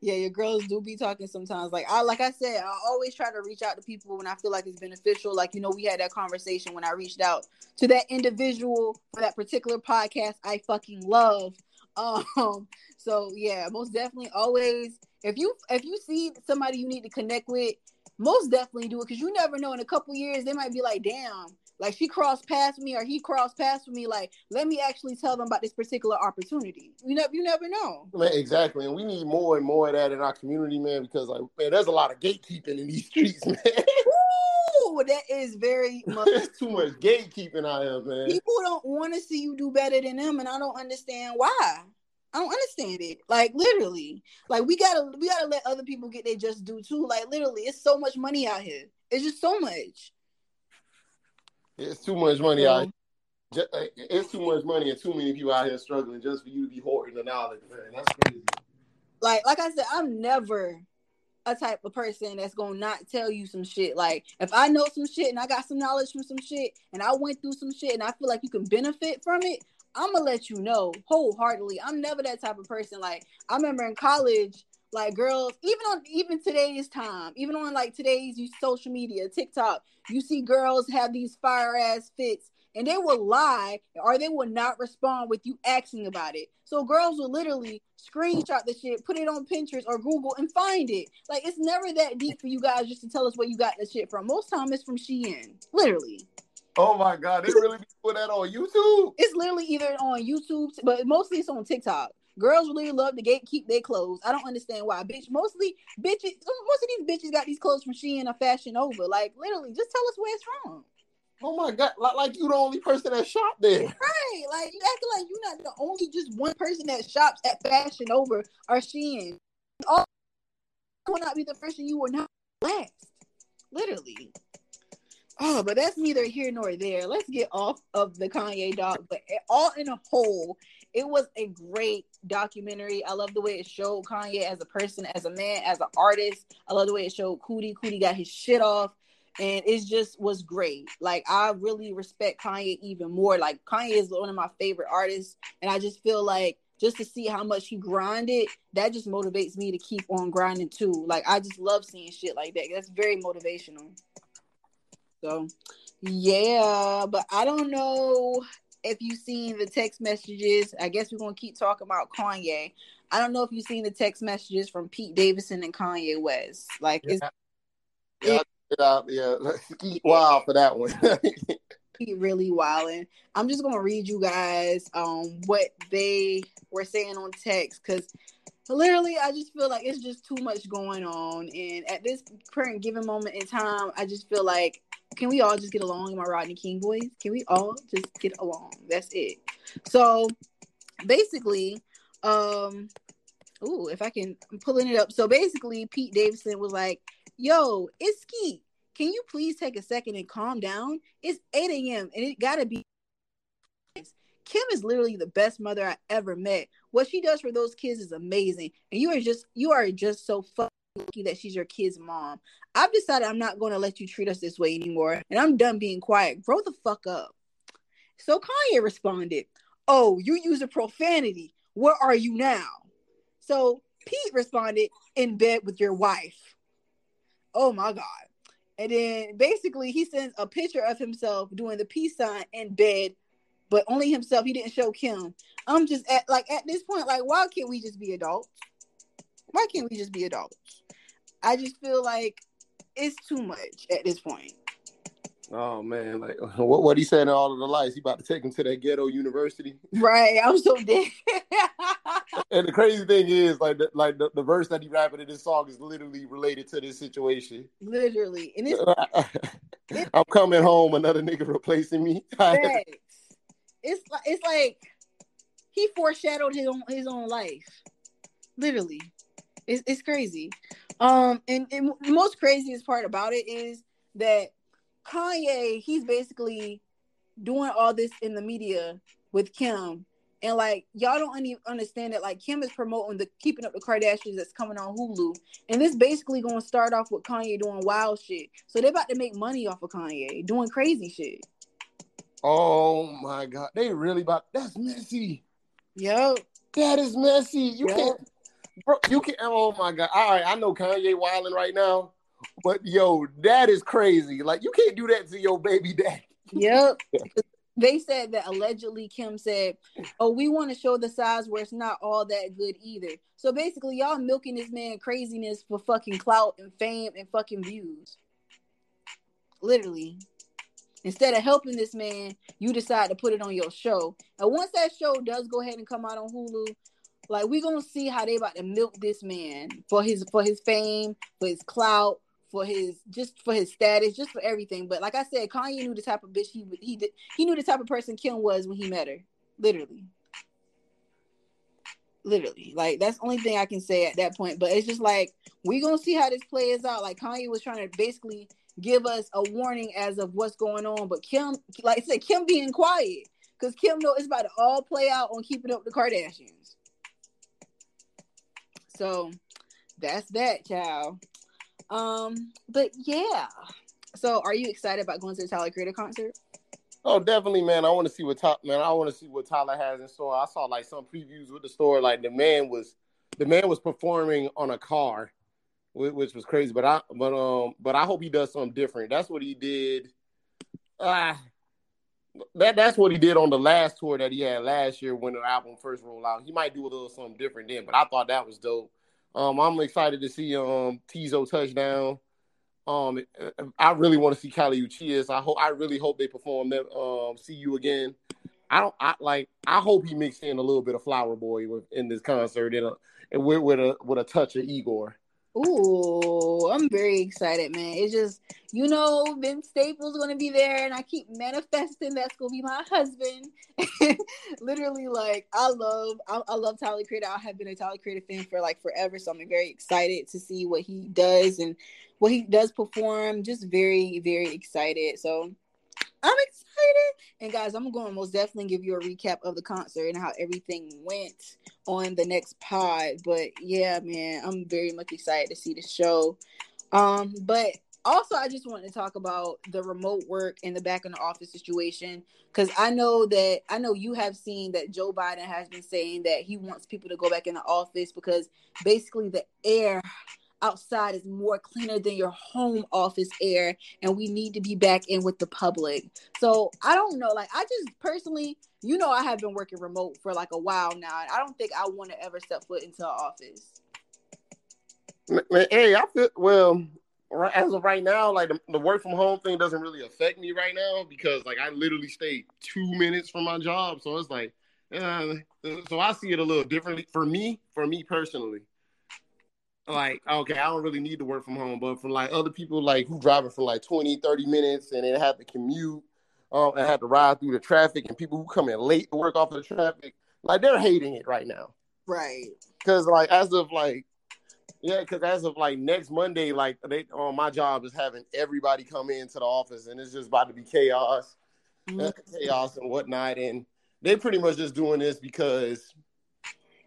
A: Yeah. your girls do be talking sometimes. Like I like I said, I always try to reach out to people when I feel like it's beneficial. Like, you know, we had that conversation when I reached out to that individual for that particular podcast I fucking love. (laughs) Um, so yeah, most definitely always if you if you see somebody you need to connect with, most definitely do it because you never know in a couple years they might be like, damn, like she crossed past me or he crossed past me. Like, let me actually tell them about this particular opportunity. You know, you never know.
B: Man, exactly. And we need more and more of that in our community, man, because like man, there's a lot of gatekeeping in these streets, (laughs) man.
A: Ooh, that is very (laughs)
B: much too much gatekeeping out here, man.
A: People don't want to see you do better than them, and I don't understand why. I don't understand it. Like literally, like we gotta we gotta let other people get their just due too. Like literally, it's so much money out here. It's just so much.
B: It's too much money out. Uh, it's too much money and too many people out here struggling just for you to be hoarding the knowledge, man. That's crazy.
A: Like, like I said, I'm never a type of person that's gonna not tell you some shit. Like, if I know some shit and I got some knowledge from some shit and I went through some shit and I feel like you can benefit from it, I'm gonna let you know wholeheartedly. I'm never that type of person. Like, I remember in college, like girls, even on even today's time, even on like today's social media, TikTok, you see girls have these fire ass fits and they will lie or they will not respond with you asking about it. So girls will literally screenshot the shit, put it on Pinterest or Google and find it. Like it's never that deep for you guys just to tell us where you got the shit from. Most time it's from Shein, literally.
B: Oh my god, they really put that on YouTube.
A: It's literally either on YouTube, but mostly it's on TikTok. Girls really love to gatekeep their clothes. I don't understand why. Bitch, mostly bitches, most of these bitches got these clothes from Shein or Fashion Nova. Like literally, just tell us where it's from.
B: Oh my god, like, like you the only person that shop there.
A: Right. Like you acting like you're not the only just one person that shops at Fashion Nova or Shein. All will not be the first and you will not last. Literally. Oh, but that's neither here nor there. Let's get off of the Kanye dog. But all in a whole, it was a great documentary. I love the way it showed Kanye as a person, as a man, as an artist. I love the way it showed Coodie. Coodie got his shit off. And it just was great. Like I really respect Kanye even more. Like Kanye is one of my favorite artists. And I just feel like just to see how much he grinded, that just motivates me to keep on grinding too. Like I just love seeing shit like that. That's very motivational. So yeah, but I don't know if you've seen the text messages. I guess we're gonna keep talking about Kanye. I don't know if you've seen the text messages from Pete Davidson and Kanye West. Like,
B: yeah, yeah, yeah, yeah. (laughs) wow for that one. (laughs)
A: really wilding. I'm just gonna read you guys um what they were saying on text because literally I just feel like it's just too much going on, and at this current given moment in time, I just feel like can we all just get along, my Rodney King boys? Can we all just get along? That's it. So basically, um, ooh, if I can, I'm pulling it up. So basically, Pete Davidson was like, "Yo, it's Skete. Can you please take a second and calm down? It's 8 a.m. and it gotta be." Kim is literally the best mother I ever met. What she does for those kids is amazing, and you are just you are just so fucking lucky that she's your kid's mom. I've decided I'm not going to let you treat us this way anymore, and I'm done being quiet. Grow the fuck up. So Kanye responded, "Oh, you use a profanity. Where are you now?" So Pete responded, "In bed with your wife." Oh my god. And then basically he sends a picture of himself doing the peace sign in bed but only himself. He didn't show Kim. I'm just at like at this point, like, why can't we just be adults? Why can't we just be adults? I just feel like it's too much at this point.
B: Oh man, like (laughs) what what he saying in all of the lights, he about to take him to that ghetto university.
A: Right, I'm so dead. (laughs)
B: and the crazy thing is, like, the, like the, the verse that he rapping in this song is literally related to this situation.
A: Literally, and it's, (laughs)
B: I'm coming home, another nigga replacing me
A: it's like it's like he foreshadowed his own his own life. Literally. It's it's crazy. Um and, and the most craziest part about it is that Kanye, he's basically doing all this in the media with Kim. And like y'all don't even understand that like Kim is promoting the keeping up the Kardashians that's coming on Hulu. And this basically gonna start off with Kanye doing wild shit. So they're about to make money off of Kanye doing crazy shit.
B: Oh my god, they really about that's messy.
A: Yo,
B: that is messy. You yep. can't, bro. You can't. Oh my god. All right, I know Kanye wilding right now, but yo, that is crazy. Like you can't do that to your baby dad.
A: Yep. (laughs) they said that allegedly Kim said, "Oh, we want to show the size where it's not all that good either." So basically, y'all milking this man craziness for fucking clout and fame and fucking views. Literally. Instead of helping this man, you decide to put it on your show. And once that show does go ahead and come out on Hulu, like we gonna see how they about to milk this man for his for his fame, for his clout, for his just for his status, just for everything. But like I said, Kanye knew the type of bitch he he did. He knew the type of person Kim was when he met her. Literally, literally. Like that's the only thing I can say at that point. But it's just like we gonna see how this plays out. Like Kanye was trying to basically give us a warning as of what's going on. But Kim, like I said, Kim being quiet because Kim know it's about to all play out on keeping up the Kardashians. So that's that, child. Um, but yeah. So are you excited about going to the Tyler Creator concert?
B: Oh, definitely, man. I want to see what top man. I want to see what Tyler has in store. I saw like some previews with the store. Like the man was, the man was performing on a car which was crazy. But I but um but I hope he does something different. That's what he did. Ah, that that's what he did on the last tour that he had last year when the album first rolled out. He might do a little something different then, but I thought that was dope. Um, I'm excited to see um Teezo touchdown. Um, I really want to see Kali Uchis. I hope I really hope they perform that. Um, see you again. I don't. I like. I hope he mixed in a little bit of Flower Boy in this concert and, a, and with a with a touch of Igor.
A: Ooh, I'm very excited, man. It's just, you know, Vince Staples gonna be there, and I keep manifesting that's gonna be my husband. (laughs) Literally, like I love, I, I, love Tyler Creator. I have been a Tyler Creator fan for like forever, so I'm very excited to see what he does and what he does perform. Just very, very excited. So I'm excited. And guys, I'm going to most definitely give you a recap of the concert and how everything went on the next pod. But yeah, man, I'm very much excited to see the show. Um, but also I just wanted to talk about the remote work and the back in the office situation because I know that I know you have seen that Joe Biden has been saying that he wants people to go back in the office because basically the air outside is more cleaner than your home office air and we need to be back in with the public. So i don't know like i just personally you know i have been working remote for like a while now and i don't think i want to ever step foot into an office.
B: Hey i feel well as of right now like the, the work from home thing doesn't really affect me right now because like i literally stay two minutes from my job so it's like uh, so i see it a little differently for me for me personally like okay i don't really need to work from home but for like other people like who driving for like 20 30 minutes and then have to commute um and have to ride through the traffic and people who come in late to work off of the traffic like they're hating it right now.
A: Right.
B: Because like as of like yeah because as of like next monday like they on um, my job is having everybody come into the office and it's just about to be chaos mm-hmm. chaos and whatnot. And they pretty much just doing this because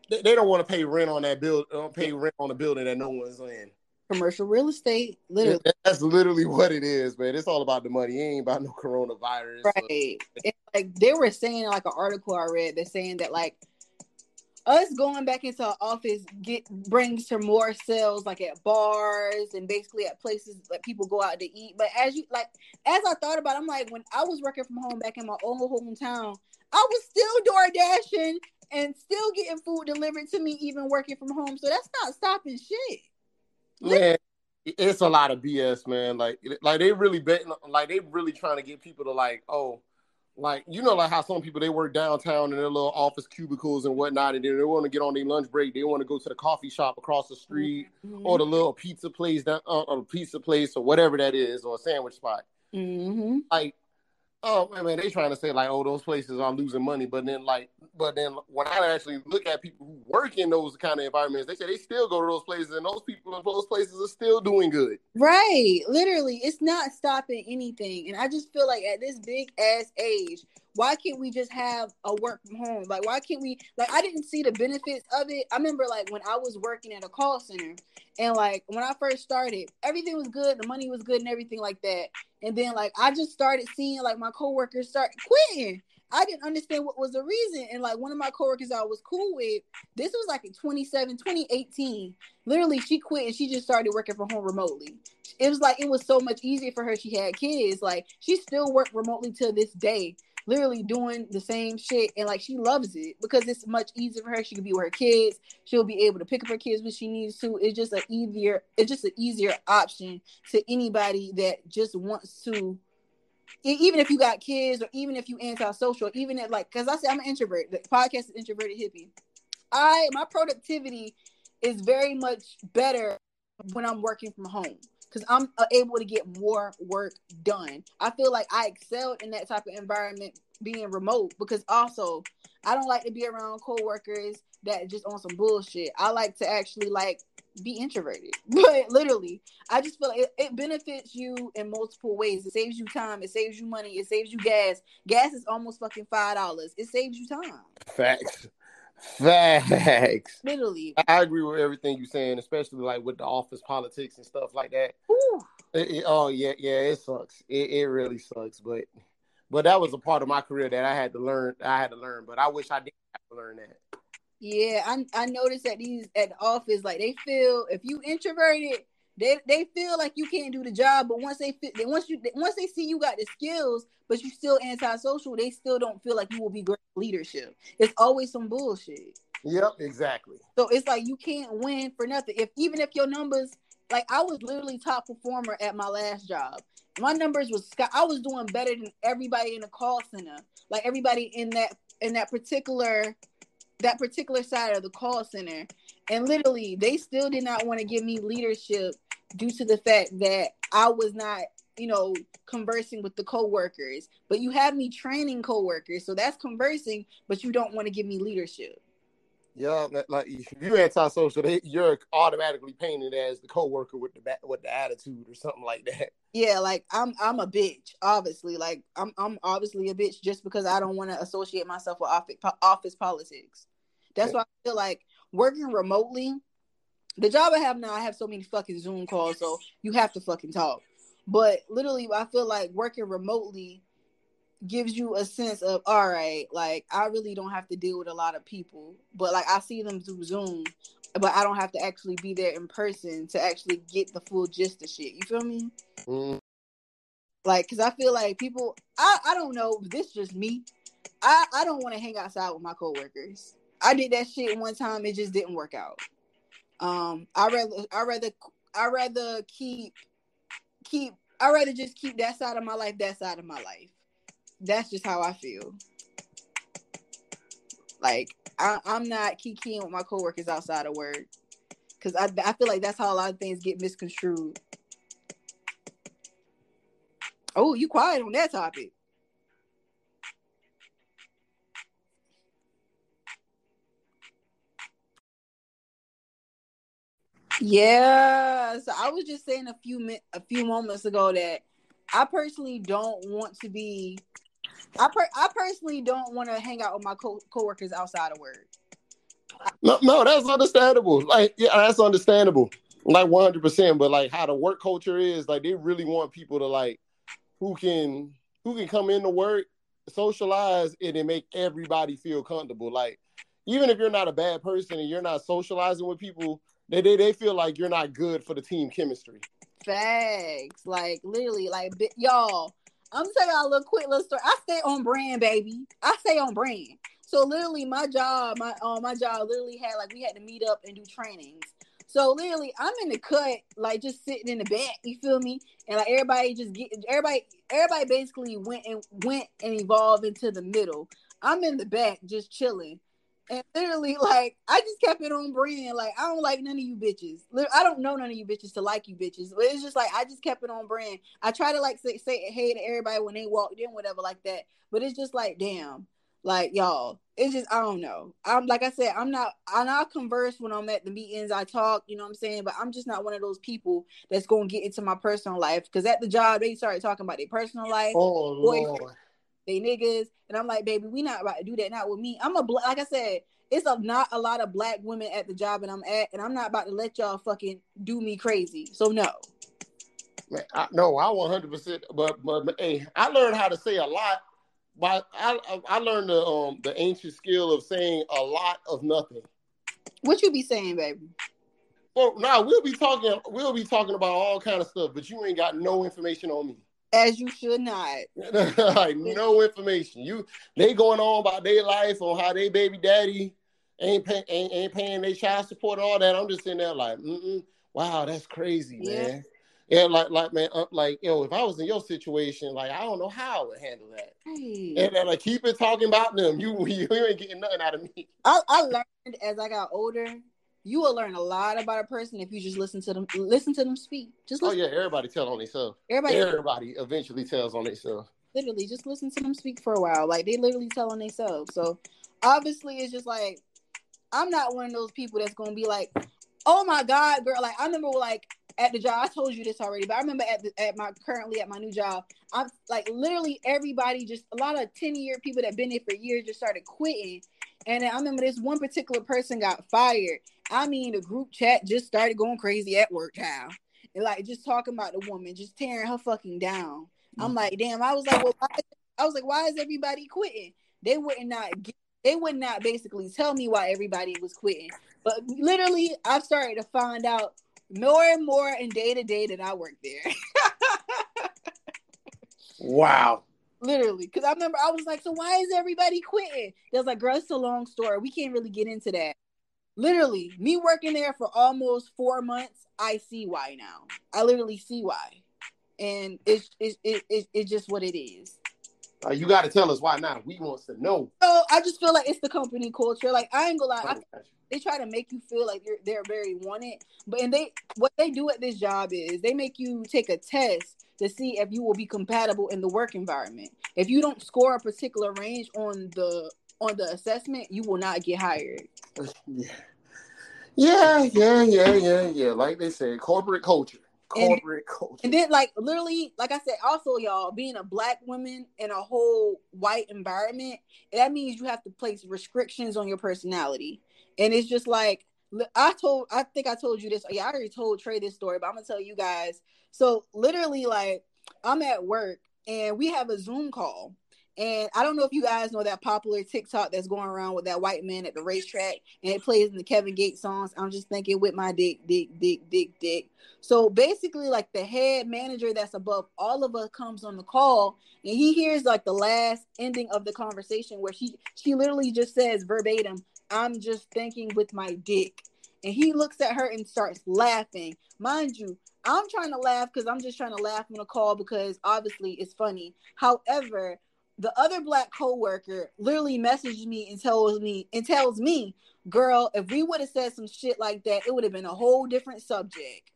B: they, they don't want to pay rent on that build, don't pay rent on a building that no one's in.
A: Commercial real estate, literally.
B: That's literally what it is, man. It's all about the money. It ain't about no coronavirus.
A: Right. like they were saying, like an article I read, they're saying that like us going back into our office get brings to more sales like at bars and basically at places that people go out to eat. But as you like as I thought about it, I'm like when I was working from home back in my old hometown, I was still door dashing and still getting food delivered to me, even working from home. So that's not stopping shit.
B: Man, it's a lot of BS, man. Like, like they really betting, like they really trying to get people to like, oh, like you know, like how some people they work downtown in their little office cubicles and whatnot, and then they want to get on their lunch break. They want to go to the coffee shop across the street mm-hmm. or the little pizza place down, uh, or pizza place or whatever that is, or a sandwich spot.
A: Mm-hmm.
B: Like Oh man, they trying to say like, oh, those places are losing money, but then like, but then when I actually look at people who work in those kind of environments, they say they still go to those places, and those people in those places are still doing good.
A: Right, literally, it's not stopping anything, and I just feel like at this big ass age, why can't we just have a work from home? Like, why can't we? Like, I didn't see the benefits of it. I remember, like, when I was working at a call center, and like when I first started, everything was good, the money was good, and everything like that. And then, like, I just started seeing like my coworkers start quitting. I didn't understand what was the reason. And like one of my coworkers I was cool with, this was like in 27, 2018. Literally, she quit and she just started working from home remotely. It was like it was so much easier for her. She had kids. Like she still worked remotely to this day literally doing the same shit and like she loves it because it's much easier for her. She can be with her kids. She'll be able to pick up her kids when she needs to. It's just an easier, it's just an easier option to anybody that just wants to even if you got kids or even if you antisocial, even if like because I say I'm an introvert. The podcast is introverted hippie. I my productivity is very much better when I'm working from home because I'm uh, able to get more work done. I feel like I excelled in that type of environment being remote because also I don't like to be around coworkers that just on some bullshit. I like to actually like be introverted. (laughs) But literally, I just feel like it, it, benefits you in multiple ways. It saves you time, it saves you money, it saves you gas. Gas is almost fucking five dollars. It saves you time.
B: Facts. Facts.
A: Literally.
B: I agree with everything you're saying, especially like with the office politics and stuff like that. It, it, oh yeah, yeah, it sucks. It, it really sucks, but but that was a part of my career that I had to learn. I had to learn, but I wish I didn't have to learn that.
A: Yeah, I I noticed that these at the office, like they feel if you introverted, they they feel like you can't do the job. But once they fit, once you once they see you got the skills, but you still antisocial, they still don't feel like you will be great leadership. It's always some bullshit.
B: Yep, exactly.
A: So it's like you can't win for nothing. If even if your numbers, like I was literally top performer at my last job. My numbers was I was doing better than everybody in the call center. Like everybody in that in that particular that particular side of the call center. And literally, they still did not want to give me leadership due to the fact that I was not, you know, conversing with the coworkers. But you have me training coworkers, so that's conversing, but you don't want to give me leadership.
B: Yeah, like if you're antisocial, they, you're automatically painted as the coworker with the with the attitude or something like that.
A: Yeah, like I'm I'm a bitch, obviously. Like I'm I'm obviously a bitch just because I don't want to associate myself with office office politics. That's why I feel like working remotely. The job I have now, I have so many fucking Zoom calls, so you have to fucking talk. But literally, I feel like working remotely gives you a sense of all right, like I really don't have to deal with a lot of people, but like I see them through Zoom but I don't have to actually be there in person to actually get the full gist of shit. You feel me? Mm. Like, cause I feel like people, I, I don't know, this just me. I, I don't want to hang outside with my coworkers. I did that shit one time, it just didn't work out. Um, I rather, I rather, I rather keep, keep, I rather just keep that side of my life, that side of my life. That's just how I feel. Like, I, am not kikiing with my coworkers outside of work because I, I feel like that's how a lot of things get misconstrued. Oh, you quiet on that topic. Yeah, so I was just saying a few mi- a few moments ago that I personally don't want to be I per- I personally don't want to hang out with my co- coworkers outside of work.
B: No, no, that's understandable. Like, yeah, that's understandable. Like one hundred percent. But like how the work culture is, like they really want people to like who can who can come into work, socialize, and then make everybody feel comfortable. Like even if you're not a bad person and you're not socializing with people, they they, they feel like you're not good for the team chemistry.
A: Facts, like literally, like y'all I'm gonna tell y'all a little quick little story. I stay on brand, baby. I stay on brand. So literally, my job, my uh, my job literally had like we had to meet up and do trainings. So literally, I'm in the cut, like just sitting in the back. You feel me? And like everybody just get everybody, everybody basically went and went and evolved into the middle. I'm in the back, just chilling. And literally, like, I just kept it on brand. Like, I don't like none of you bitches. I don't know none of you bitches to like you bitches. But it's just like I just kept it on brand. I try to like say, say hey to everybody when they walked in, whatever, like that. But it's just like, damn, like y'all, it's just I don't know. I'm like I said, I'm not. I not converse when I'm at the meetings. I talk, you know what I'm saying. But I'm just not one of those people that's gonna get into my personal life because at the job they started talking about their personal life.
B: Oh Lord
A: they niggas, and I'm like, baby, we not about to do that. Not with me. I'm a like I said, it's a not a lot of black women at the job and I'm at, and I'm not about to let y'all fucking do me crazy. So no.
B: Man, I, no, I 100. percent But but hey, I learned how to say a lot. But I I learned the um the ancient skill of saying a lot of nothing.
A: What you be saying, baby?
B: Well, now nah, we'll be talking. We'll be talking about all kind of stuff, but you ain't got no information on me
A: as you should not. (laughs)
B: like no information. You they going on about their life on how they baby daddy ain't pay, ain't, ain't paying their child support all that. I'm just sitting there like, wow, that's crazy, yeah. man. Yeah, like like man, uh, like you know, if I was in your situation, like I don't know how I would handle that. Hey. And, and like keep it talking about them. You (laughs) you ain't getting nothing out of me.
A: I, I learned as I got older you will learn a lot about a person if you just listen to them listen to them speak. Just
B: oh yeah everybody tell on themselves. Everybody everybody eventually tells on themselves.
A: Literally just listen to them speak for a while. Like they literally tell on themselves. So obviously it's just like i'm not one of those people that's gonna be like oh my god girl like i remember like at the job i told you this already but i remember at the, at my currently at my new job i'm like literally everybody just a lot of 10 year people that been there for years just started quitting. And I remember this one particular person got fired. I mean, the group chat just started going crazy at work now. And like just talking about the woman, just tearing her fucking down. I'm mm. like, damn, I was like, well, I was like, why is everybody quitting? They would not get, they would not basically tell me why everybody was quitting. But literally, I've started to find out more and more in day to day that I work there.
B: wow. (laughs)
A: Literally, because I remember I was like, so why is everybody quitting? There's like, girl, it's a long story. We can't really get into that. Literally, me working there for almost four months, I see why now. I literally see why, and it's it's it, it, it's just what it is.
B: Uh, you got to tell us why now. We wants to know.
A: So I just feel like it's the company culture. Like I ain't gonna lie, I, they try to make you feel like you're they're very wanted, but and they what they do at this job is they make you take a test to see if you will be compatible in the work environment. If you don't score a particular range on the on the assessment, you will not get hired.
B: Yeah. Yeah, yeah, yeah, yeah, yeah. Like they said, corporate culture. Corporate
A: and,
B: culture.
A: And then like literally, like I said, also y'all being a black woman in a whole white environment, that means you have to place restrictions on your personality. And it's just like I told I think I told you this. Yeah, I already told Tray this story, but I'm gonna tell you guys. So literally, like I'm at work and we have a Zoom call And I don't know if you guys know that popular TikTok that's going around with that white man at the racetrack and it plays in the Kevin Gates songs. I'm just thinking with my dick, dick, dick, dick, dick. So basically, like the head manager that's above all of us comes on the call and he hears like the last ending of the conversation where she she literally just says verbatim, I'm just thinking with my dick. And he looks at her and starts laughing. Mind you, I'm trying to laugh because I'm just trying to laugh on the call because obviously it's funny. However, the other black coworker literally messaged me and tells me and tells me, girl, if we would have said some shit like that, it would have been a whole different subject.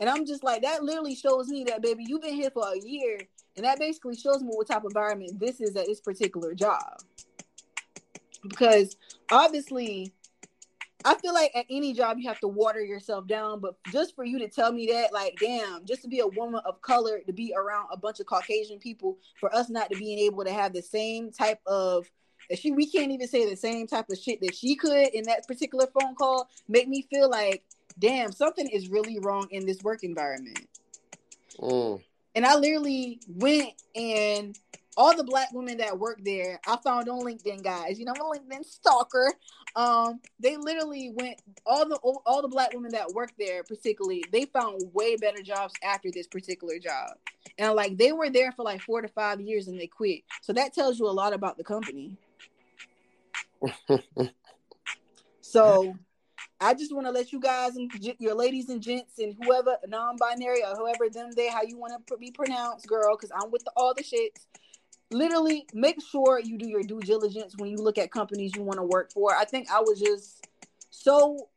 A: And I'm just like, that literally shows me that, baby, you've been here for a year. And that basically shows me what type of environment this is at this particular job. Because obviously, I feel like at any job you have to water yourself down, but just for you to tell me that, like, damn, just to be a woman of color, to be around a bunch of Caucasian people, for us not to being able to have the same type of she we can't even say the same type of shit that she could in that particular phone call, make me feel like, damn, something is really wrong in this work environment. Mm. And I literally went and all the black women that work there, I found on LinkedIn, guys. You know, I'm a LinkedIn stalker. Um, they literally went all the all the black women that work there, particularly, they found way better jobs after this particular job. And like they were there for like four to five years and they quit. So that tells you a lot about the company. (laughs) so I just want to let you guys and your ladies and gents and whoever non-binary or whoever them they how you want to be pronounced, girl, because I'm with the, all the shits literally make sure you do your due diligence when you look at companies you want to work for. I think I was just so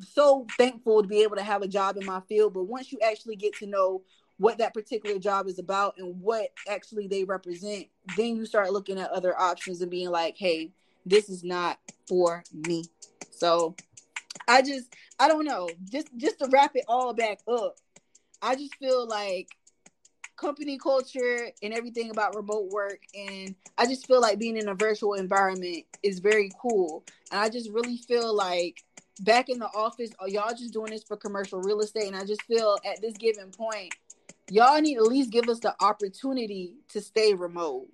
A: so thankful to be able to have a job in my field, but once you actually get to know what that particular job is about and what actually they represent, then you start looking at other options and being like, "Hey, this is not for me." So, I just I don't know. Just just to wrap it all back up, I just feel like company culture and everything about remote work. And i just feel like being in a virtual environment is very cool. And i just really feel like back in the office uh, y'all just doing this for commercial real estate. And i just feel at this given point y'all need at least give us the opportunity to stay remote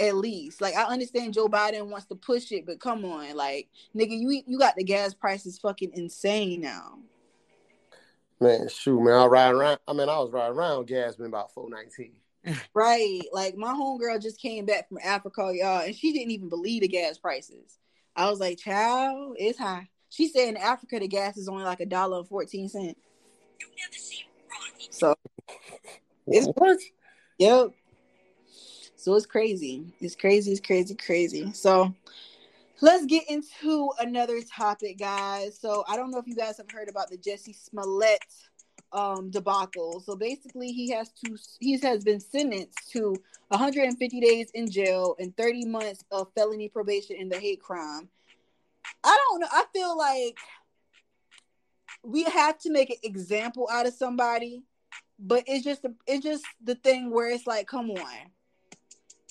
A: at least. Like i understand joe biden wants to push it but come on like nigga you you got the gas prices fucking insane now
B: Man, shoot, man, I ride around. I mean, I was riding around Gasman about four nineteen. (laughs)
A: right, like my homegirl just came back from Africa, y'all, and she didn't even believe the gas prices. I was like, "Child, it's high." She said in Africa the gas is only like a dollar and fourteen cent. So it's what? Yep. So it's crazy. It's crazy. It's crazy. Crazy. So let's get into another topic, guys. So I don't know if you guys have heard about the Jussie Smollett um debacle. So basically he has to he has been sentenced to 150 days in jail and 30 months of felony probation in the hate crime. I don't know. I feel like we have to make an example out of somebody, but it's just it's just the thing where it's like, come on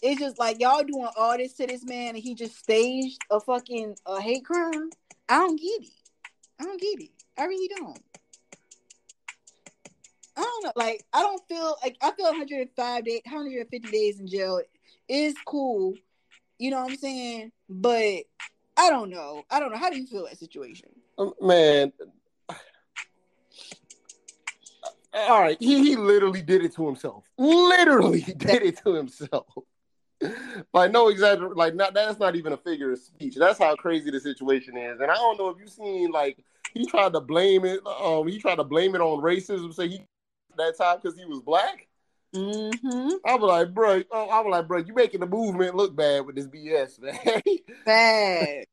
A: it's just like y'all doing all this to this man and he just staged a fucking a hate crime. I don't get it. I don't get it. I really don't. I don't know. Like I don't feel like I feel 105 days, 150 days in jail is cool. You know what I'm saying? But I don't know. I don't know. How do you feel that situation?
B: Um, man, all right, he, he literally did it to himself. Literally (laughs) did it to himself (laughs) like no exagger like not that's not even a figure of speech. That's how crazy the situation is. And I don't know if you've seen like he tried to blame it. Um, he tried to blame it on racism. Say he (laughs) that time because he was black. Mm-hmm. I was like, bro. Oh, I was like, bro, you making the movement look bad with this BS, (laughs) man. Bad.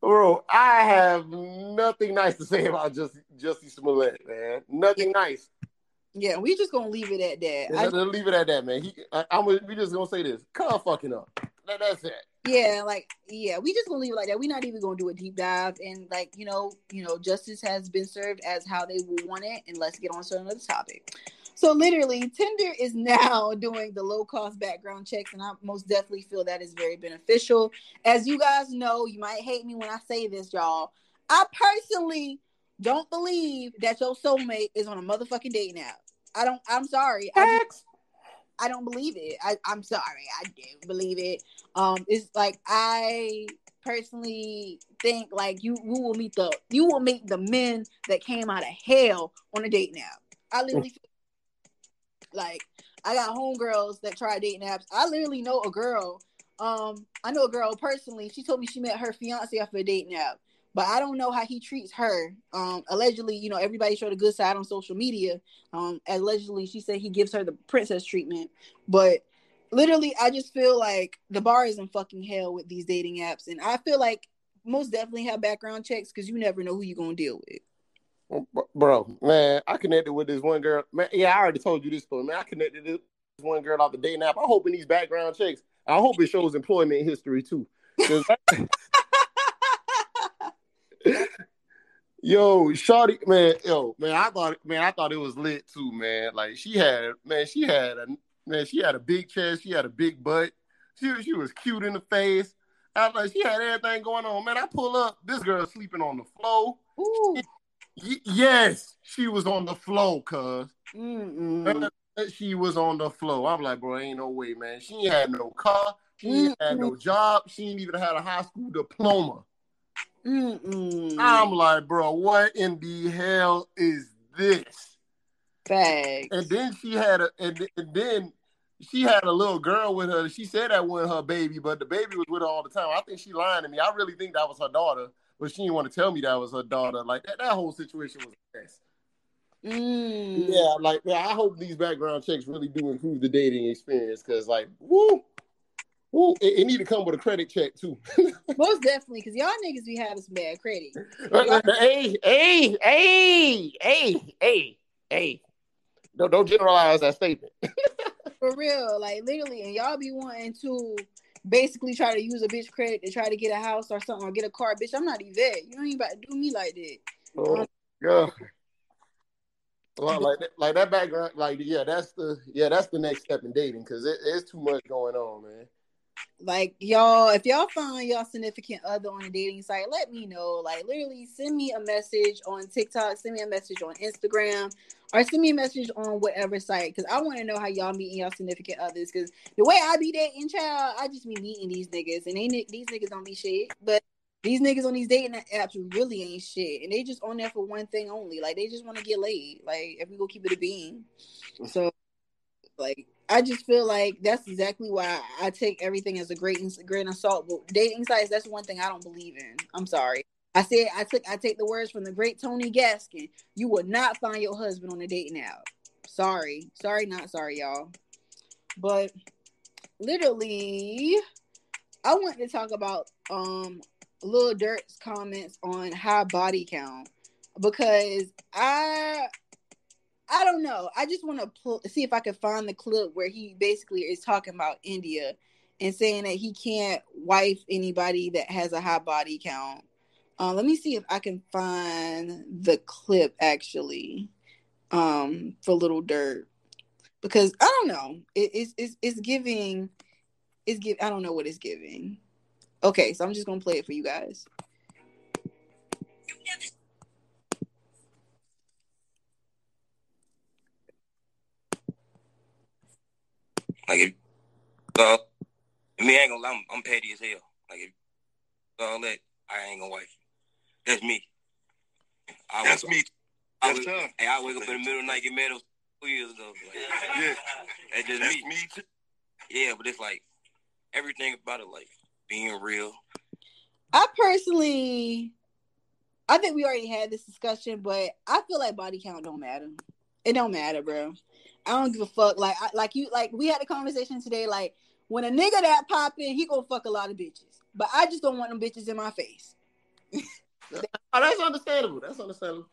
B: Bro, I have nothing nice to say about just Jussie Smollett, man. Nothing nice.
A: Yeah, we just gonna leave it at that. Yeah, I,
B: leave it at that, man. He, I, am we just gonna say this. Come fucking up. That, that's it.
A: Yeah, like yeah, we just gonna leave it like that. We're not even gonna do a deep dive, and like you know, you know, justice has been served as how they will want it, and let's get on to another topic. So literally, Tinder is (laughs) now doing the low cost background checks, and I most definitely feel that is very beneficial. As you guys know, you might hate me when I say this, y'all. I personally don't believe that your soulmate is on a motherfucking dating app. I don't. I'm sorry. I just, I don't believe it. I, I'm sorry, I don't believe it. Um, it's like I personally think like you you will meet the you will meet the men that came out of hell on a date now. I literally feel like I got homegirls that try dating apps. I literally know a girl. Um, I know a girl personally. She told me she met her fiance off a dating app, but I don't know how he treats her. Um, allegedly, you know, everybody showed a good side on social media. Um, allegedly, she said he gives her the princess treatment, but literally, I just feel like the bar is in fucking hell with these dating apps, and I feel like most definitely have background checks because you never know who you're gonna deal with.
B: Bro, man, I connected with this one girl. Man, yeah, I already told you this story. Man, I connected this one girl off the dating app. I'm hoping these background checks. I hope it shows employment history too. (laughs) yo, Shawty, man, yo, man, I thought, man, I thought it was lit too, man. Like she had, man, she had a, man, she had a big chest, she had a big butt, she she was cute in the face. I was like, she had everything going on, man. I pull up, this girl sleeping on the floor. Ooh. Yes, she was on the floor, cuz. She was on the floor. I'm like, bro, ain't no way, man. She ain't had no car. She ain't had no job. She ain't even had a high school diploma. Mm-mm. I'm like, bro, what in the hell is this?
A: Thanks.
B: And then she had a, and, and then she had a little girl with her. She said that wasn't her baby, but the baby was with her all the time. I think she lying to me. I really think that was her daughter, but she didn't want to tell me that was her daughter. Like that, that whole situation was a mess. Mm. Yeah, like yeah, I hope these background checks really do improve the dating experience because, like, woo, woo, it, it, need to come with a credit check too. (laughs)
A: Most definitely, because y'all niggas be having some bad credit.
B: Uh, uh, uh, hey, hey, hey, hey, hey, hey! Don't don't generalize that statement. (laughs)
A: For real, like literally, and y'all be wanting to basically try to use a bitch credit to try to get a house or something or get a car. Bitch, I'm not Yvette. You ain't about to do me like that. Oh, um,
B: yeah. Well, like that, like that background, like yeah, that's the yeah, that's the next step in dating because it, it's too much going on, man.
A: Like y'all, if y'all find y'all significant other on a dating site, let me know. Like literally, send me a message on TikTok, send me a message on Instagram, or send me a message on whatever site because I want to know how y'all meeting y'all significant others. Because the way I be dating, child, I just be meeting these niggas, and they these niggas don't be shit, but these niggas on these dating apps really ain't shit, and they just on there for one thing only. Like they just want to get laid. Like if we go keep it a bean. So, like I just feel like that's exactly why I take everything as a great grain of salt. But dating sites, that's one thing I don't believe in. I'm sorry. I said I took I take the words from the great Tony Gaskin. You will not find your husband on a dating app. Sorry, sorry, not sorry, y'all. But literally, I want to talk about um Lil Durk's comments on high body count because I I don't know. I just want to pull see if I can find the clip where he basically is talking about India and saying that he can't wife anybody that has a high body count. Uh, let me see if I can find the clip actually um, for Lil Durk because I don't know. It, it's, it's it's giving. It's give. I don't know what it's giving. Okay, so I'm just gonna play it for you guys.
C: Like if uh, me ain't gonna lie, I'm, I'm petty as hell. Like if all that, I ain't gonna wife you. That's me.
D: I That's me.
C: I That's wake, Hey, I wake up in the middle of the night, get mad two years ago. Like, yeah, that's just That's me. me too. Yeah, but it's like everything about it, like being real.
A: I personally, I think we already had this discussion, but I feel like body count don't matter. It don't matter, bro. I don't give a fuck. Like, I, like you, like we had a conversation today. Like, when a nigga that pop in, he gonna fuck a lot of bitches. But I just don't want them bitches in my face. (laughs)
B: oh, that's understandable. That's understandable.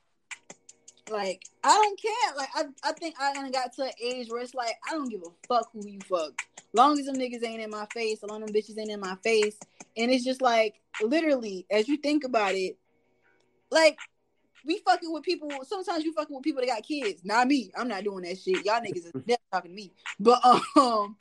A: Like, I don't care. Like, I, I think I done got to an age where it's like, I don't give a fuck who you fuck. Long as them niggas ain't in my face, long as them bitches ain't in my face. And it's just like, literally, as you think about it, like, we fucking with people. Sometimes you fucking with people that got kids. Not me. I'm not doing that shit. Y'all niggas are (laughs) never talking to me. But um,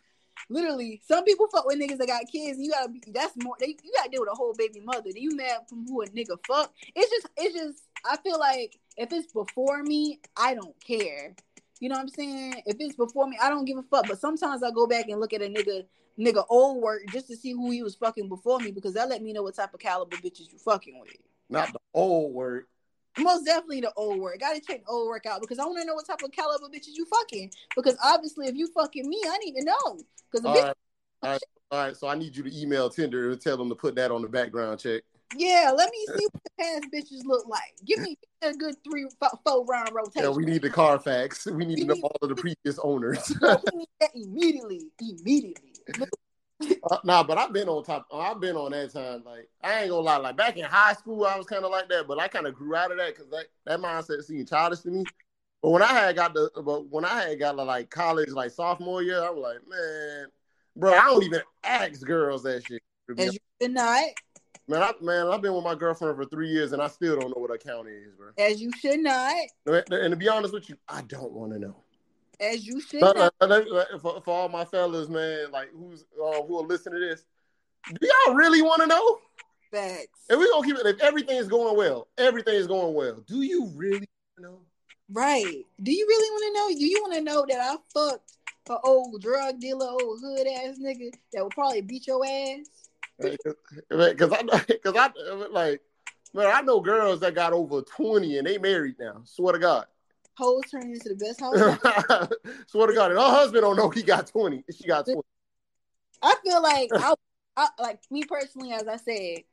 A: literally, some people fuck with niggas that got kids. you gotta be. That's more. They, you gotta deal with a whole baby mother. Do you mad from who a nigga fuck? It's just. It's just. I feel like if it's before me, I don't care. You know what I'm saying? If it's before me, I don't give a fuck. But sometimes I go back and look at a nigga nigga old work just to see who he was fucking before me because that let me know what type of caliber bitches you fucking with.
B: Not the old work.
A: Most definitely the old work. Gotta check the old work out because I want to know what type of caliber bitches you fucking. Because obviously, if you fucking me, I need to know. Because
B: all, right. all right, all right. So I need you to email Tinder and tell them to put that on the background check.
A: Yeah, let me see what the past bitches look like. Give me a good three, four round rotation.
B: Yeah, we need the Carfax. We need we to know need, all of the previous owners. (laughs)
A: we need that immediately, immediately.
B: Uh, nah, but I've been on top. I've been on that time. Like I ain't gonna lie. Like back in high school, I was kind of like that, but I kind of grew out of that because that, that mindset seemed childish to me. But when I had got the, but when I had got like college, like sophomore year, I was like, man, bro, I don't even ask girls that shit.
A: As you should not.
B: Man, I, man, I've been with my girlfriend for three years, and I still don't know what a county is, bro.
A: As you should not.
B: And to be honest with you, I don't want to know.
A: As you should.
B: For, for, all my fellas, man, like who's uh, who are listening to this, do y'all really want to know?
A: Facts.
B: And we gonna keep it. If everything is going well, everything is going well. Do you really know?
A: Right. Do you really want to know? Do you want to know that I fucked an old drug dealer, old hood ass nigga that would probably beat your ass?
B: Because I, (laughs) because I like, man, I know girls that got over twenty and they married now. Swear to God.
A: Hoes turning into the best (laughs) hoes. (laughs)
B: Swear to God, and her husband don't know he got twenty. She got twenty.
A: I feel like (laughs) I, I like me personally, as I said,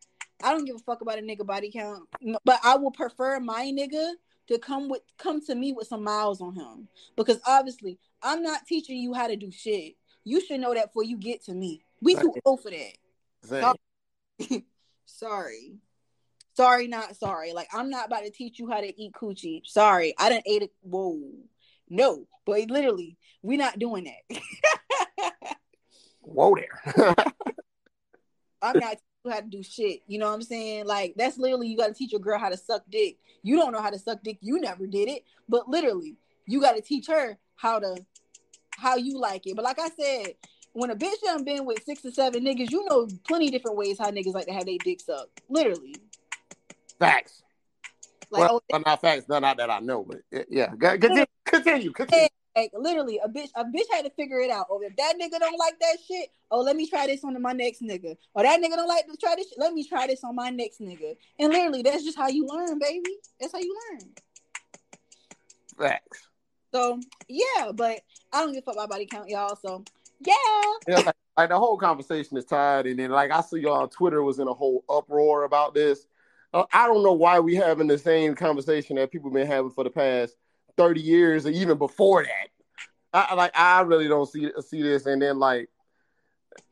A: I don't give a fuck about a nigga body count, but I will prefer my nigga to come with come to me with some miles on him because obviously I'm not teaching you how to do shit. You should know that before you get to me. We too old for that. Sorry. sorry. Sorry, not sorry. Like I'm not about to teach you how to eat coochie. Sorry. I didn't eat it. Whoa. No, but literally, we're not doing that.
B: Whoa there. (laughs)
A: I'm not you how to do shit. You know what I'm saying? Like that's literally you gotta teach your girl how to suck dick. You don't know how to suck dick, you never did it. But literally, you gotta teach her how to how you like it. But like I said, when a bitch done been with six or seven niggas, you know plenty different ways how niggas like to have their dick sucked. Literally.
B: Facts. Like, well, oh, not facts, not that I know, but uh, yeah. Continue, continue, continue.
A: Like literally, a bitch, a bitch had to figure it out. Oh, if that nigga don't like that shit, oh, let me try this on my next nigga. Or that nigga don't like to try this, shit, let me try this on my next nigga. And literally, that's just how you learn, baby. That's how you learn.
B: Facts.
A: So yeah, but I don't give a fuck about body count, y'all. So yeah.
B: Yeah, like, like, the whole conversation is tired, and then like I see y'all on Twitter was in a whole uproar about this. Uh, I don't know why we having the same conversation that people been having for the past thirty years, or even before that. I like I really don't see see this, and then like.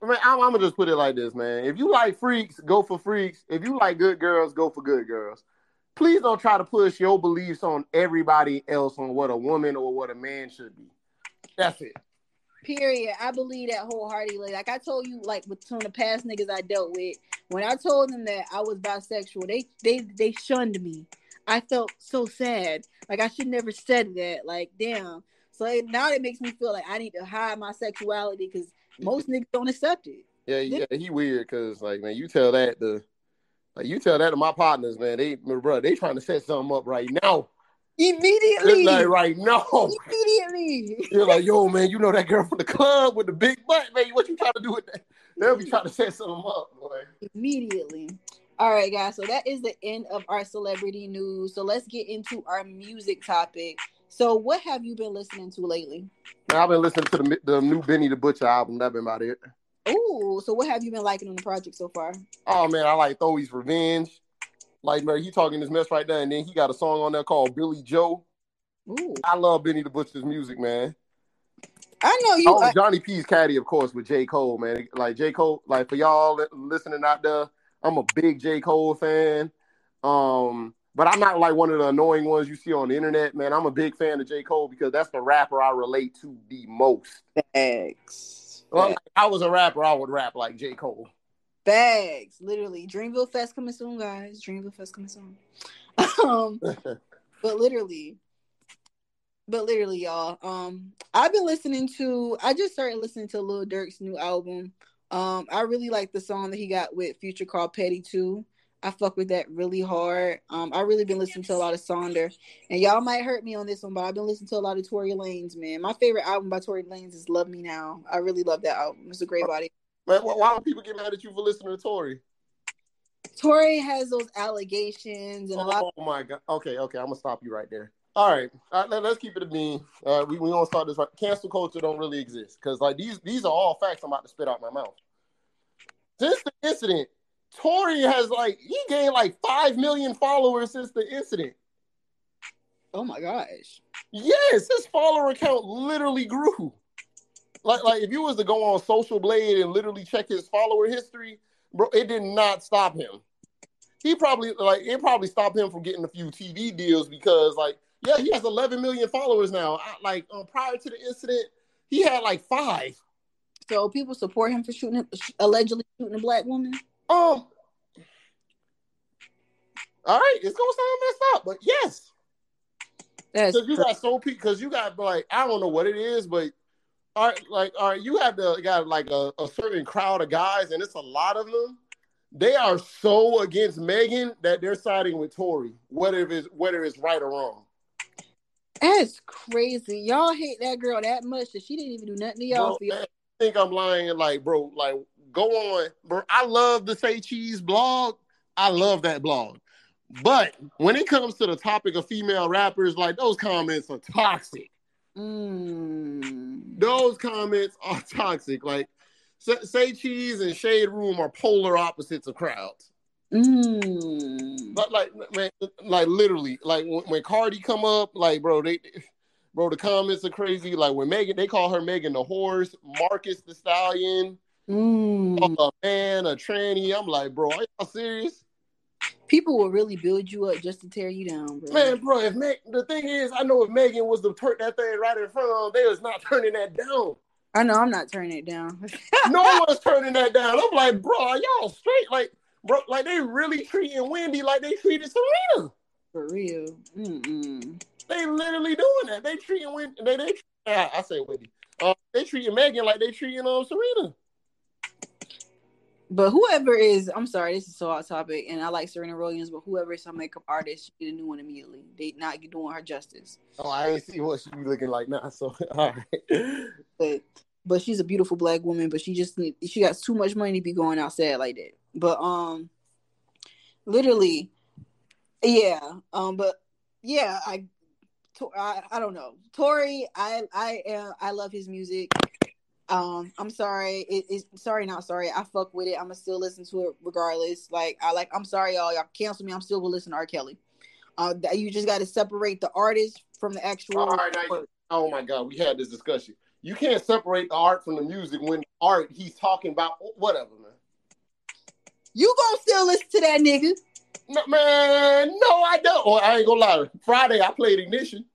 B: I mean, I'm, I'm, gonna just put it like this, man. If you like freaks, go for freaks. If you like good girls, go for good girls. Please don't try to push your beliefs on everybody else on what a woman or what a man should be. That's it.
A: Period. I believe that wholeheartedly. Like I told you, like with some of the past niggas I dealt with, when I told them that I was bisexual, they they they shunned me. I felt so sad. Like I should never said that. Like damn. So it, now it makes me feel like I need to hide my sexuality because most niggas don't accept it.
B: Yeah, yeah, he weird because like man, you tell that to like you tell that to my partners, man. They, my brother, they trying to set something up right now.
A: Immediately.
B: Like right now.
A: Immediately.
B: You're like, yo, man, you know that girl from the club with the big butt, man. What you trying to do with that? They'll be trying to set something up, boy.
A: Immediately. All right, guys. So that is the end of our celebrity news. So let's get into our music topic. So, what have you been listening to lately?
B: Man, I've been listening to the the new Benny the Butcher album. That's been about it.
A: Ooh, so what have you been liking on the project so far?
B: Oh man, I like Thowy's Revenge. Like, man, he talking this mess right there, and then he got a song on there called Billy Joe. Ooh. I love Benny the Butcher's music, man.
A: I know you.
B: Oh, Johnny P's caddy, of course, with J. Cole, man. Like J. Cole, like for y'all listening out there, I'm a big J. Cole fan. Um, but I'm not like one of the annoying ones you see on the internet, man. I'm a big fan of J. Cole because that's the rapper I relate to the most.
A: Thanks.
B: Well, I was a rapper, I would rap like J. Cole.
A: Bags, literally. Dreamville Fest coming soon, guys. Dreamville Fest coming soon. (laughs) um, (laughs) but literally, but literally, y'all. Um, I've been listening to. I just started listening to Lil Durk's new album. Um, I really like the song that he got with Future called Petty too. I fuck with that really hard. Um, I really been listening to a lot of Sonder, and y'all might hurt me on this one, but I've been listening to a lot of Tory Lanez. Man, my favorite album by Tory Lanez is "Love Me Now." I really love that album. It's a great body.
B: Man, why do people get mad at you for listening to Tory?
A: Tory has those allegations and a lot.
B: Oh my god. Okay, okay, I'm gonna stop you right there. All right, all right let, us keep it a bean. Uh, we we gonna start this right. Cancel culture don't really exist because like these these are all facts I'm about to spit out my mouth. Since the incident, Tory has like he gained like five million followers since the incident.
A: Oh my gosh.
B: Yes, his follower count literally grew. Like like if you was to go on Social Blade and literally check his follower history, bro, it did not stop him. He probably like it probably stopped him from getting a few TV deals because like yeah, he has 11 million followers now. I, like um, prior to the incident, he had like five.
A: So people support him for shooting, allegedly shooting a black woman.
B: Um. All right, it's gonna sound messed up, but yes. That's because you got so because you got like I don't know what it is, but all right, like all right, you have the got like a, a certain crowd of guys, and it's a lot of them. They are so against Megan that they're siding with Tory, whether it's whether it's right or wrong.
A: That's crazy. Y'all hate that girl that much that she didn't even do nothing to y'all.
B: Bro, I think I'm lying. Like, bro, like go on, bro. I love the Say Cheese blog. I love that blog. But when it comes to the topic of female rappers, like those comments are toxic.
A: Mm.
B: Those comments are (laughs) toxic. Like say cheese and shade room are polar opposites of crowds.
A: Mm.
B: But like man, like literally, like when, when Cardi come up, like bro, they bro, the comments are crazy. Like when Megan, they call her Megan the horse, Marcus the stallion,
A: mm.
B: a man, a tranny. I'm like, bro, are y'all serious?
A: People will really build you up just to tear you down, bro.
B: Man, bro, if Meg, the thing is, I know if Megan was to turn that thing right in front of them, they was not (laughs) turning that down.
A: I know I'm not turning it down.
B: no one's turning that down. I'm like, bro, y'all straight? Like, bro, like they really treating Wendy like they treated Serena.
A: For real. Mm-mm.
B: They literally doing that. They treating Wendy. They, they I say Wendy. Uh, they treating Megan like they treating um Serena.
A: But whoever is, I'm sorry, this is so off topic, and I like Serena Williams, but whoever is some makeup artist, she get a new one immediately. They not doing her justice.
B: Oh, I ain't see what she be looking like now. (laughs) So all right.
A: But but she's a beautiful black woman, but she just she got too much money to be going outside like that. But um, literally, yeah. Um, but yeah, I, I, I don't know. Tory, I, I, uh, I love his music. Um, I'm sorry. It, it's sorry, not sorry. I fuck with it. I'm gonna still listen to it regardless. Like I like. I'm sorry, y'all. Y'all cancel me. I'm still gonna listen to R. Kelly. Uh, you just got to separate the artist from the actual.
B: All right, now, oh my God, we had this discussion. You can't separate the art from the music when art he's talking about whatever, man.
A: You gonna still listen to that nigga?
B: No, man, no, I don't. Well, I ain't gonna lie. Friday I played Ignition.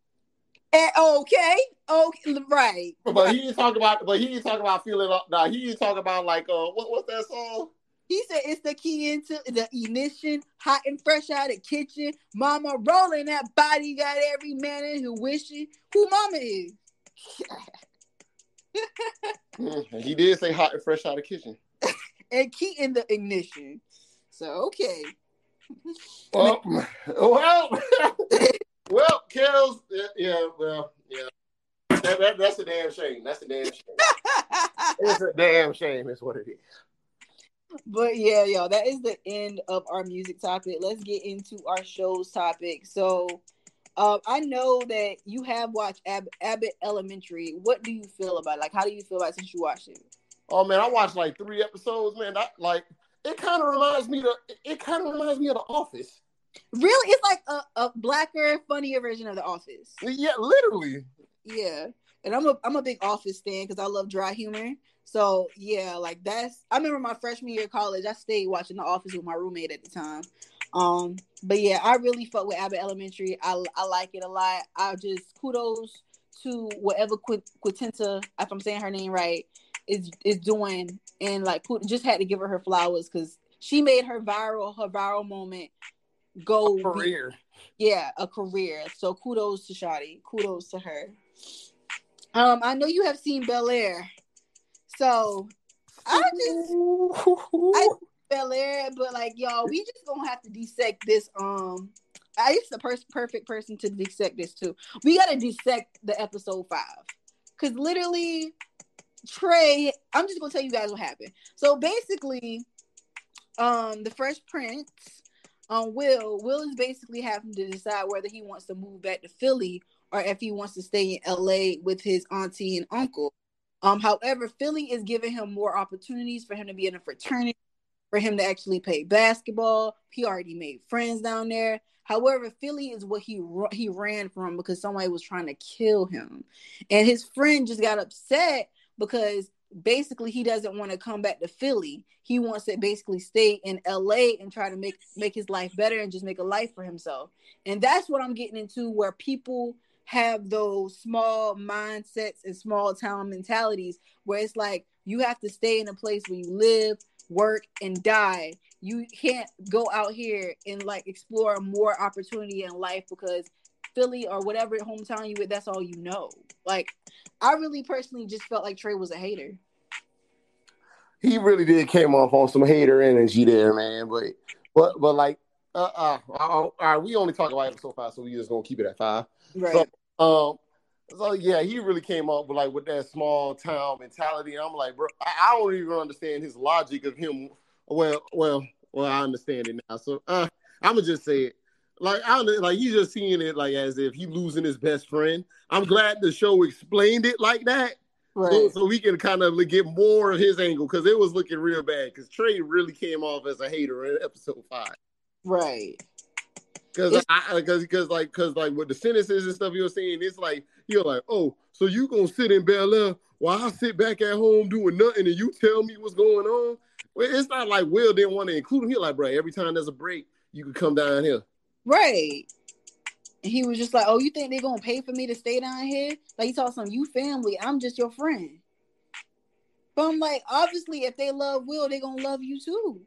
A: And, okay, okay, right.
B: But
A: right.
B: he talking about, but he ain't talking about feeling. Nah, he ain't talking about like, uh, what, what's that song?
A: He said it's the key into the ignition, hot and fresh out of kitchen. Mama rolling that body, got every man in who wishing who mama is. (laughs)
B: he did say hot and fresh out of kitchen.
A: And key in the ignition. So okay.
B: Well, (laughs) well, well, Kells, yeah, yeah, well, yeah. That, that, that's a damn shame. That's a damn shame. (laughs) it's a damn shame, is what it is.
A: But yeah, y'all, that is the end of our music topic. Let's get into our show's topic. So, um, I know that you have watched Ab- Abbott Elementary. What do you feel about it? Like, how do you feel about it since you watched it?
B: Oh man, I watched like three episodes. Man, that like it kind of reminds me to it kind of reminds me of The Office.
A: Really, it's like a, a blacker, funnier version of The Office.
B: Yeah, literally.
A: Yeah, and I'm a I'm a big Office fan because I love dry humor. So yeah, like that's. I remember my freshman year of college. I stayed watching The Office with my roommate at the time. Um, but yeah, I really fuck with Abbott Elementary. I I like it a lot. I just kudos to whatever Qu- if I'm saying her name right, is is doing, and like just had to give her her flowers because she made her viral her viral moment go
B: a career.
A: Be, yeah, a career. So kudos to Shotty. Kudos to her. Um, I know you have seen Bel Air. So I just I (laughs) Bel Air, but like y'all, we just gonna have to dissect this. Um, I used the per- perfect person to dissect this too. We gotta dissect the episode five because literally, Tray. I'm just gonna tell you guys what happened. So basically, um, the Fresh Prince, um, Will, Will is basically having to decide whether he wants to move back to Philly or if he wants to stay in LA with his auntie and uncle. Um, however, Philly is giving him more opportunities for him to be in a fraternity, for him to actually play basketball. He already made friends down there. However, Philly is what he he ran from because somebody was trying to kill him, and his friend just got upset because basically he doesn't want to come back to Philly. He wants to basically stay in LA and try to make make his life better and just make a life for himself. And that's what I'm getting into where people have those small mindsets and small town mentalities where it's like you have to stay in a place where you live, work, and die. You can't go out here and like explore more opportunity in life because Philly or whatever hometown you with, that's all you know. Like, I really personally just felt like Tray was a hater.
B: He really did came off on some hater energy there, man. But but but like uh uh, all right, we only talk about it so far, so we just gonna keep it at five. Right. So, um, so yeah, he really came up with like with that small town mentality. I'm like, bro, I, I, don't even understand his logic of him. Well, well, well, I understand it now. So uh, I'm gonna just say it. Like I like he's just seeing it like as if he losing his best friend. I'm glad the show explained it like that. Right. So, so we can kind of get more of his angle because it was looking real bad. Because Tray really came off as a hater in episode five.
A: Right.
B: Because I because because like because like with the sentences and stuff you're saying, it's like you're like, oh, so you gonna sit in Bel Air while I sit back at home doing nothing and you tell me what's going on? Well, it's not like Will didn't want to include him. He like, bro, every time there's a break, you can come down here.
A: Right. And he was just like, Oh, you think they're gonna pay for me to stay down here? Like he told some you family, I'm just your friend. But I'm like, obviously, if they love Will, they're gonna love you too.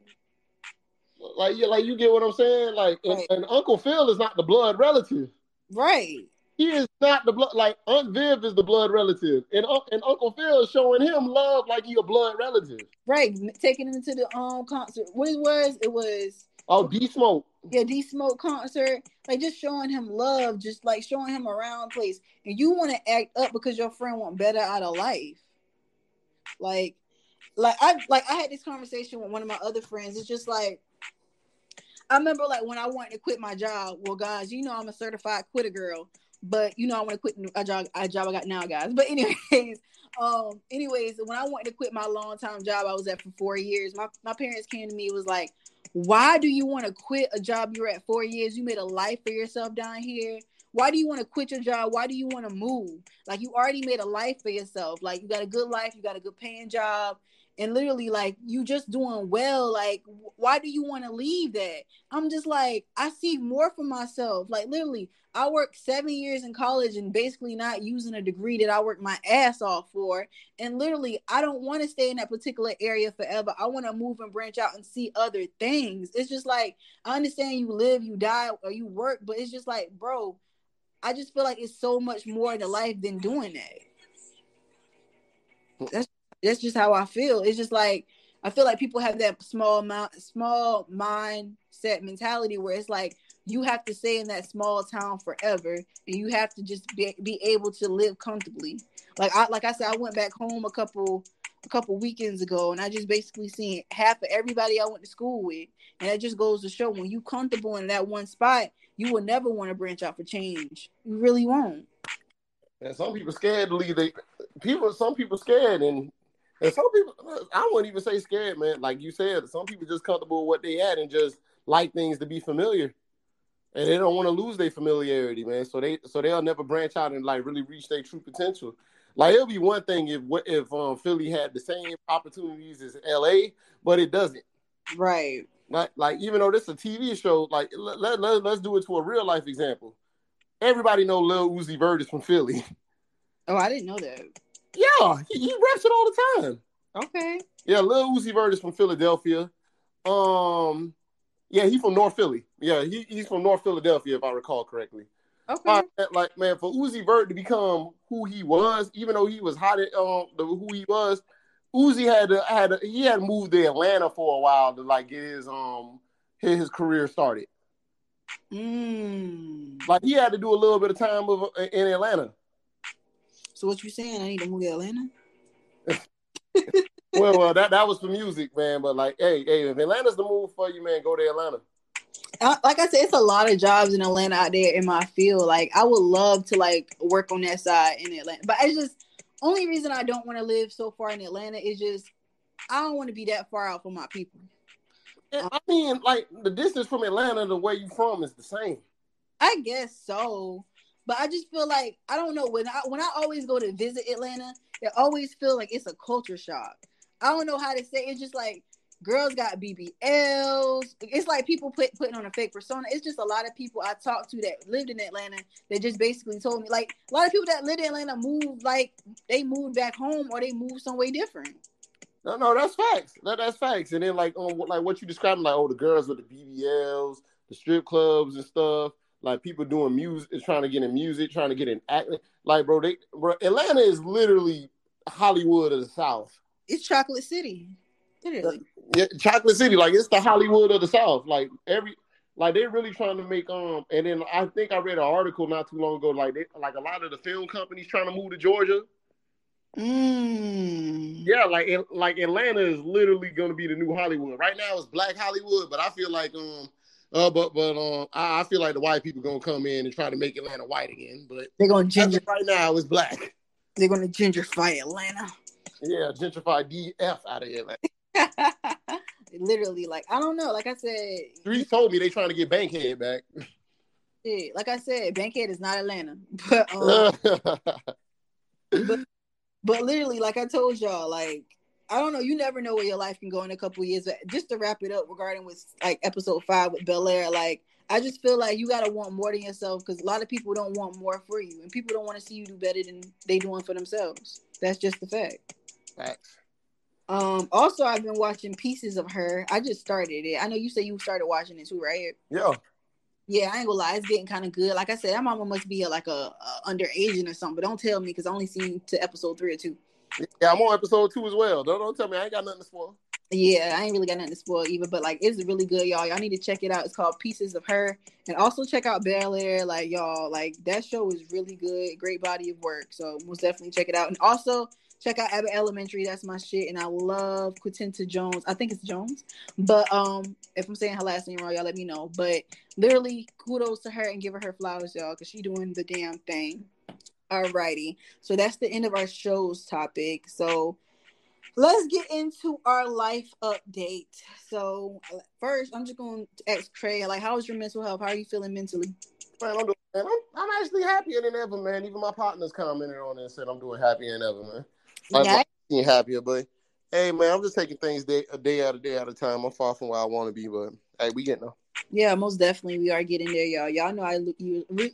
B: Like, yeah, like you get what I'm saying. Like, right. and, and, Uncle Phil is not the blood relative,
A: right?
B: He is not the blood. Like Aunt Viv is the blood relative, and and Uncle Phil is showing him love like he a blood relative,
A: right? Taking him to the um concert. What it was? It was
B: oh D Smoke.
A: Yeah, D Smoke concert. Like just showing him love, just like showing him around place, and you want to act up because your friend want better out of life. Like, like I like I had this conversation with one of my other friends. It's just like I remember like when I wanted to quit my job. Well, guys, you know I'm a certified quitter girl, but you know I want to quit a job, a job I got now, guys. But anyways, (laughs) um, anyways, when I wanted to quit my long time job I was at for four years, my my parents came to me was like, "Why do you want to quit a job you're at four years? You made a life for yourself down here." Why do you want to quit your job? Why do you want to move? Like you already made a life for yourself. Like you got a good life, you got a good paying job and literally like you just doing well like why do you want to leave that? I'm just like i see more for myself. Like literally i worked seven years in college and basically not using a degree that i worked my ass off for. And literally i don't want to stay in that particular area forever. I want to move and branch out and see other things. It's just like i understand you live you die or you work but it's just like bro i just feel like it's so much more to life than doing that. That's that's just how I feel. It's just like I feel like people have that small amount, small mindset mentality where it's like you have to stay in that small town forever, and you have to just be, be able to live comfortably. Like I like I said, I went back home a couple a couple weekends ago, and I just basically seen half of everybody I went to school with, and it just goes to show when you comfortable in that one spot, you will never want to branch out for change. You really won't.
B: And some people scared to leave. They people, some people scared, and and some people, I wouldn't even say scared, man. Like you said, some people just comfortable with what they had and just like things to be familiar, and they don't want to lose their familiarity, man. So they, so they'll never branch out and like really reach their true potential. Like it'll be one thing if if um, Philly had the same opportunities as LA, but it doesn't.
A: Right.
B: Like like even though this is a TV show, like let, let, let's do it to a real life example. Everybody know Lil Uzi Vert is from Philly.
A: Oh, I didn't know that.
B: Yeah, (laughs) he, he raps it all the time.
A: Okay.
B: Yeah, Lil Uzi Vert is from Philadelphia. Um, yeah, he's from North Philly. Yeah, he, he's from North Philadelphia, if I recall correctly.
A: Okay.
B: like man, for Uzi Vert to become who he was, even though he was hot at um the, who he was, Uzi had to had to, he had moved to Atlanta for a while to like get his um his, his career started.
A: Mm.
B: Like he had to do a little bit of time of, in Atlanta.
A: So what you saying? I need to move to Atlanta? (laughs)
B: well, well, that that was for music, man. But like, hey, hey, if Atlanta's the move for you, man, go to Atlanta.
A: Like I said, it's a lot of jobs in Atlanta out there in my field. Like I would love to like work on that side in Atlanta, but it's just only reason I don't want to live so far in Atlanta is just I don't want to be that far out from my people.
B: I mean, like the distance from Atlanta to where you from is the same.
A: I guess so, but I just feel like I don't know when I when I always go to visit Atlanta, it always feel like it's a culture shock. I don't know how to say. It's just like girls got BBLs. It's like people put putting on a fake persona. It's just a lot of people I talked to that lived in Atlanta that just basically told me like a lot of people that lived in Atlanta moved like they moved back home or they moved somewhere different.
B: No, no, that's facts. That, that's facts. And then like on like what you described, like oh the girls with the BBLs, the strip clubs and stuff. Like people doing music, is trying to get in music, trying to get in acting. Like bro, they bro, Atlanta is literally Hollywood of the South.
A: It's Chocolate City. Literally.
B: Yeah, Chocolate City, like it's the Hollywood of the South. Like every, like they're really trying to make um. And then I think I read an article not too long ago. Like they, like a lot of the film companies trying to move to Georgia.
A: Mm.
B: Yeah, like like Atlanta is literally going to be the new Hollywood. Right now it's Black Hollywood, but I feel like um, uh, but but um, I, I feel like the white people gonna come in and try to make Atlanta white again. But
A: they're gonna ginger
B: right now it's black.
A: They're gonna gentrify Atlanta.
B: Yeah, gentrify DF out of Atlanta.
A: Literally, like I don't know. Like I said,
B: Three told me they trying to get Bankhead back.
A: Yeah, like I said, Bankhead is not Atlanta, (laughs) but um, (laughs) but, but literally, like I told y'all, like I don't know, you never know where your life can go in a couple years. But just to wrap it up, regarding with like episode five with Bel Air, like I just feel like you gotta want more than yourself because a lot of people don't want more for you, and people don't want to see you do better than they doing for themselves. That's just the fact.
B: Facts.
A: Um, also, I've been watching pieces of her. I just started it. I know you say you started watching it too, right?
B: Yeah.
A: Yeah, I ain't gonna lie, it's getting kind of good. Like I said, that mama must be a, like a, a underaging or something. But don't tell me because I only seen to episode three or two.
B: Yeah, I'm on episode two as well. Don't don't tell me I ain't got nothing to spoil.
A: Yeah, I ain't really got nothing to spoil either. But like, it's really good, y'all. Y'all need to check it out. It's called Pieces of Her, and also check out Bel Air. Like y'all, like that show is really good. Great body of work. So most definitely check it out. And also check out Abbott Elementary. That's my shit. And I love Quintinta Jones. I think it's Jones. But um, if I'm saying her last name wrong, y'all let me know. But literally, kudos to her and give her her flowers, y'all, because she doing the damn thing. Alrighty. So that's the end of our show's topic. So let's get into our life update. So uh, first, I'm just going to ask Tray, like, how's your mental health? How are you feeling mentally?
B: Man, I'm doing. Man, I'm, I'm actually happier than ever, man. Even my partners commented on it and said I'm doing happier than ever, man. Like,
A: Yeah.
B: being happier, but hey, man, I'm just taking things day a day at a day at a time. I'm far from where I want to be, but hey, we getting there.
A: Yeah, most definitely we are getting there, y'all. Y'all know I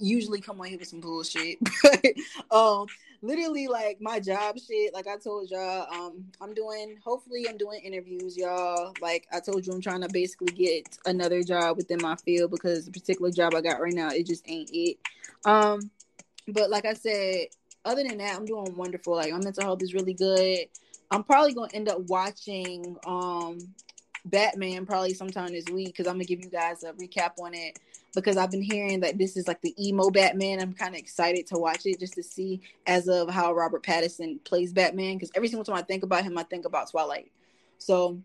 A: usually come on here with some bullshit, (laughs) but um, literally like my job shit. Like I told y'all, um, I'm doing. Hopefully, I'm doing interviews, y'all. Like I told you, I'm trying to basically get another job within my field because the particular job I got right now, it just ain't it. Um, but like I said, other than that, I'm doing wonderful. Like my mental health is really good. I'm probably gonna end up watching um Batman probably sometime this week because I'm gonna give you guys a recap on it because I've been hearing that this is like the emo Batman. I'm kind of excited to watch it just to see as of how Robert Pattinson plays Batman because every single time I think about him, I think about Twilight. So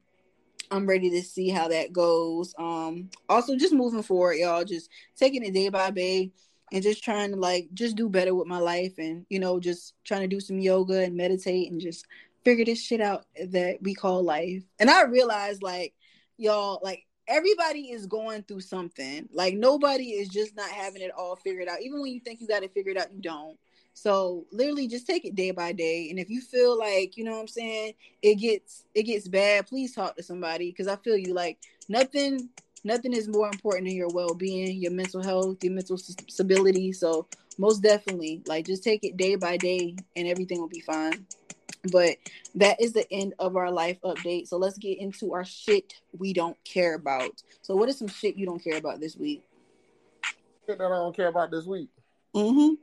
A: I'm ready to see how that goes. Um, also just moving forward, y'all, just taking it day by day and just trying to like just do better with my life and you know just trying to do some yoga and meditate and just figure this shit out that we call life. And I realized like y'all like everybody is going through something. Like nobody is just not having it all figured out. Even when you think you got it figured out, you don't. So literally just take it day by day. And if you feel like, you know what I'm saying, it gets it gets bad, please talk to somebody because I feel you like nothing nothing is more important than your well-being, your mental health, your mental stability. So most definitely, like just take it day by day and everything will be fine. But that is the end of our life update. So let's get into our shit we don't care about. So what is some shit you don't care about this week?
B: Shit that I don't care about this week.
A: Mm-hmm.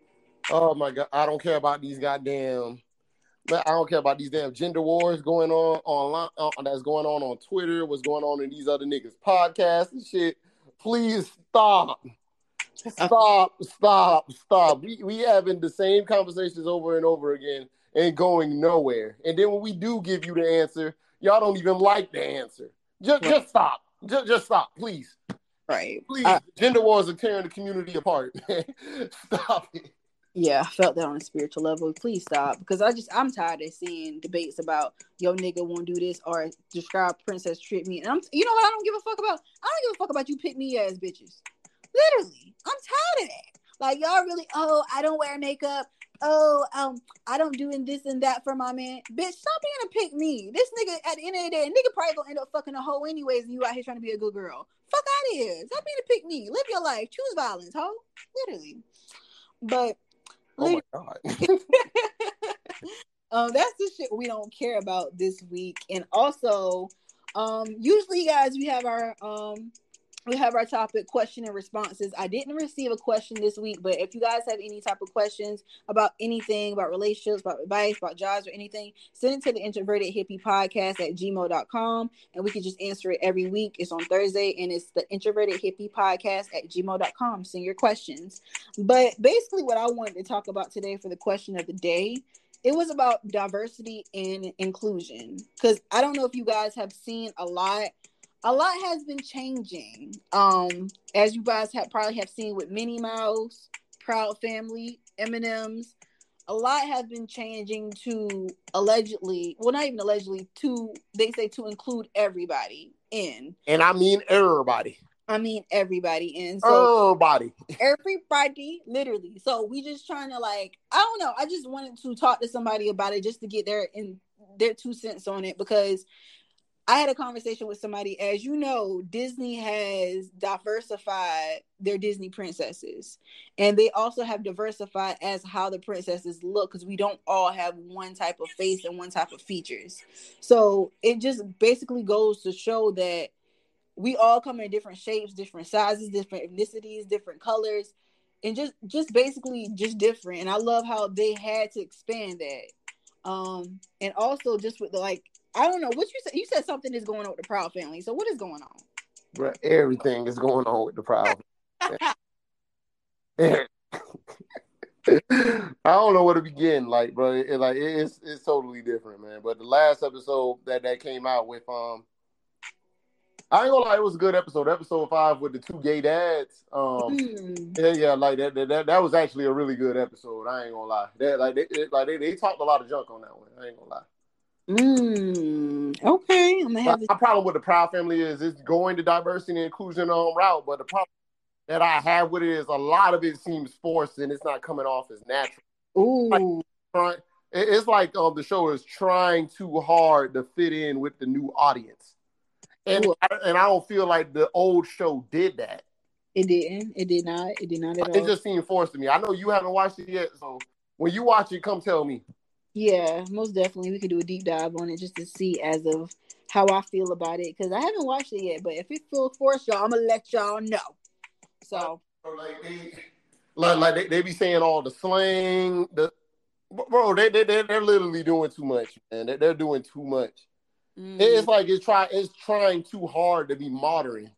B: Oh my god, I don't care about these goddamn I don't care about these damn gender wars going on online. Uh, that's going on on Twitter. What's going on in these other niggas' podcasts and shit. Please stop. Stop, stop, stop. We we having the same conversations over and over again and going nowhere. And then when we do give you the answer, y'all don't even like the answer. Just just stop. Just just stop, please.
A: Right.
B: Please. Gender wars are tearing the community apart. (laughs) stop it.
A: Yeah, I felt that on a spiritual level. Please stop because I just I'm tired of seeing debates about yo nigga won't do this or describe princess treat me. And I'm you know what I don't give a fuck about? I don't give a fuck about you pick me ass bitches. Literally, I'm tired of that. Like y'all really, oh, I don't wear makeup. Oh, um, I don't doing this and that for my man. Bitch, stop being a pick me. This nigga at the end of the day, nigga probably gonna end up fucking a hoe anyways, and you out here trying to be a good girl. Fuck out of here. Stop being a pick me. Live your life. Choose violence, hoe. Literally. But
B: Oh my god. (laughs)
A: um, that's the shit we don't care about this week. And also, um, usually guys, we have our um we have our topic question and responses. I didn't receive a question this week, but if you guys have any type of questions about anything, about relationships, about advice, about jobs, or anything, send it to the introverted hippie podcast at gmail.com and we can just answer it every week. It's on Thursday and it's the introverted hippie podcast at gmail.com. Send your questions. But basically, what I wanted to talk about today for the question of the day it was about diversity and inclusion because i don't know if you guys have seen a lot a lot has been changing. Um, as you guys have probably have seen with Minnie Mouse, Proud Family, M&M's, a lot has been changing to allegedly, well, not even allegedly, to they say to include everybody in.
B: And I mean everybody.
A: I mean everybody in. So
B: everybody.
A: Everybody, literally. So we just trying to like, I don't know. I just wanted to talk to somebody about it just to get their in their two cents on it because I had a conversation with somebody. As you know, Disney has diversified their Disney princesses, and they also have diversified as how the princesses look because we don't all have one type of face and one type of features. So it just basically goes to show that we all come in different shapes, different sizes, different ethnicities, different colors, and just just basically just different. And I love how they had to expand that. Um, and also just with like I don't know what you said. You said something is going on with the Proud family. So what is going on?
B: Bro, everything is going on with the Proud. (laughs) (laughs) I don't know where to begin. Like, bro, it, like it's it's totally different, man. But the last episode that that came out with, um, I ain't gonna lie, it was a good episode. Episode five with the two gay dads. Um, mm. yeah, yeah, like that, that, that, was actually a really good episode. I ain't gonna lie. That like they, like they, they talked a lot of junk on that one. I ain't gonna lie.
A: Mm, okay, I'm gonna have.
B: My problem with the Proud Family is it's going to diversity and inclusion on route, but the problem that I have with it is a lot of it seems forced and it's not coming off as natural.
A: Ooh,
B: like, it's like um, the show is trying too hard to fit in with the new audience, and and I don't feel like the old show did that.
A: It didn't. It did not. It did not at
B: all. It just seemed forced to me. I know you haven't watched it yet, so when you watch it, come tell me.
A: Yeah, most definitely. We could do a deep dive on it just to see as of how I feel about it because I haven't watched it yet. But if it feels forced, y'all, I'm gonna let y'all know. So,
B: like they, like, like they, they be saying all the slang, the bro, they they they're, they're literally doing too much, man. They're, they're doing too much. Mm. It's like it's try it's trying too hard to be modern.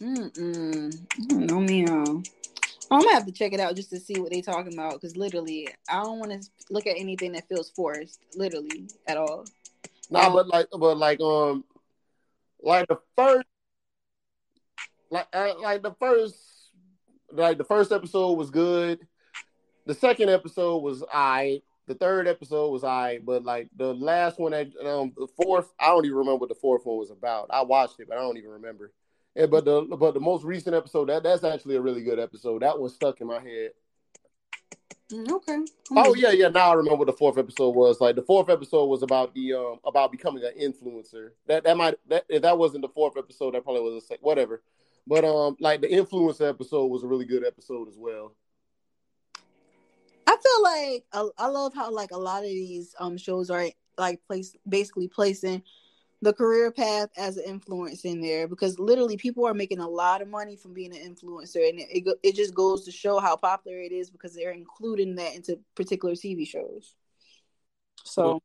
A: Mm-mm. No, meow. I'm gonna have to check it out just to see what they talking about because literally, I don't want to look at anything that feels forced, literally at all.
B: Nah, um, but like, but like, um, like the first, like, uh, like the first, like the first episode was good. The second episode was I. The third episode was I, but like the last one, that um, the fourth, I don't even remember what the fourth one was about. I watched it, but I don't even remember. Yeah, but the but the most recent episode that that's actually a really good episode. That one stuck in my head.
A: Mm, okay.
B: Oh yeah, yeah. Now I remember what the fourth episode was. Like the fourth episode was about the um about becoming an influencer. That that might that if that wasn't the fourth episode, that probably was a sec- whatever. But um, like the influencer episode was a really good episode as well.
A: I feel like I, I love how like a lot of these um shows are like place basically placing the career path as an influencer in there because literally people are making a lot of money from being an influencer and it, it, it just goes to show how popular it is because they're including that into particular tv shows So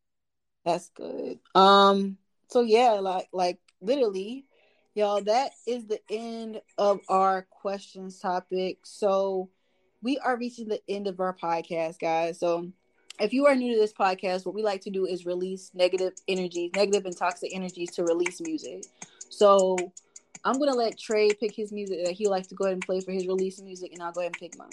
A: that's good. Um. So yeah, like like literally, y'all. That is the end of our questions topic. So we are reaching the end of our podcast, guys. So if you are new to this podcast, what we like to do is release negative energies, negative and toxic energies to release music. So I'm gonna let Tray pick his music that he likes to go ahead and play for his release music, and I'll go ahead and pick mine.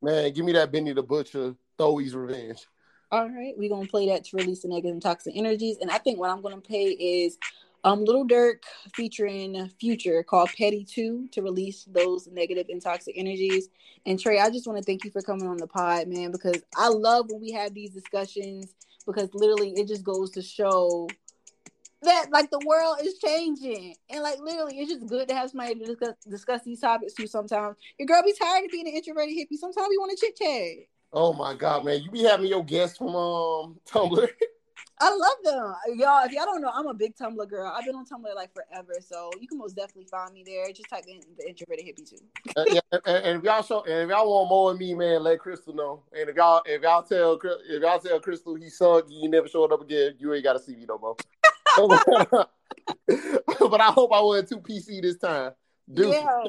B: Man, give me that Benny the Butcher, Thowy's Revenge.
A: All right, we're gonna play that to release the negative and toxic energies. And I think what I'm gonna play is um Lil Durk featuring Future called Petty Too to release those negative and toxic energies. And Tray, I just want to thank you for coming on the pod, man, because I love when we have these discussions because literally it just goes to show that like the world is changing. And like literally it's just good to have somebody to discuss, discuss these topics too sometimes. Your girl be tired of being an introverted hippie. Sometimes we want to chit chat
B: oh my god man. You be having your guests from um tumblr (laughs)
A: i love them y'all if y'all don't know i'm a big tumblr girl i've been on tumblr like forever so you can most definitely find me there just type in the introverted hippie too
B: uh, yeah, and, and, if y'all show and if y'all want more of me man let crystal know and if y'all if y'all tell if y'all tell crystal he sunk you never showed up again you ain't gotta see me no more (laughs) (laughs) but I hope I wasn't too PC this time.
A: Dude. Yeah.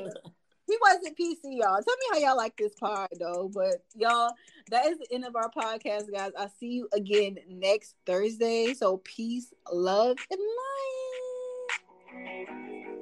A: He wasn't PC, y'all. Tell me how y'all like this pod, though. But y'all, that is the end of our podcast, guys. I'll see you again next Thursday. So peace, love, and light.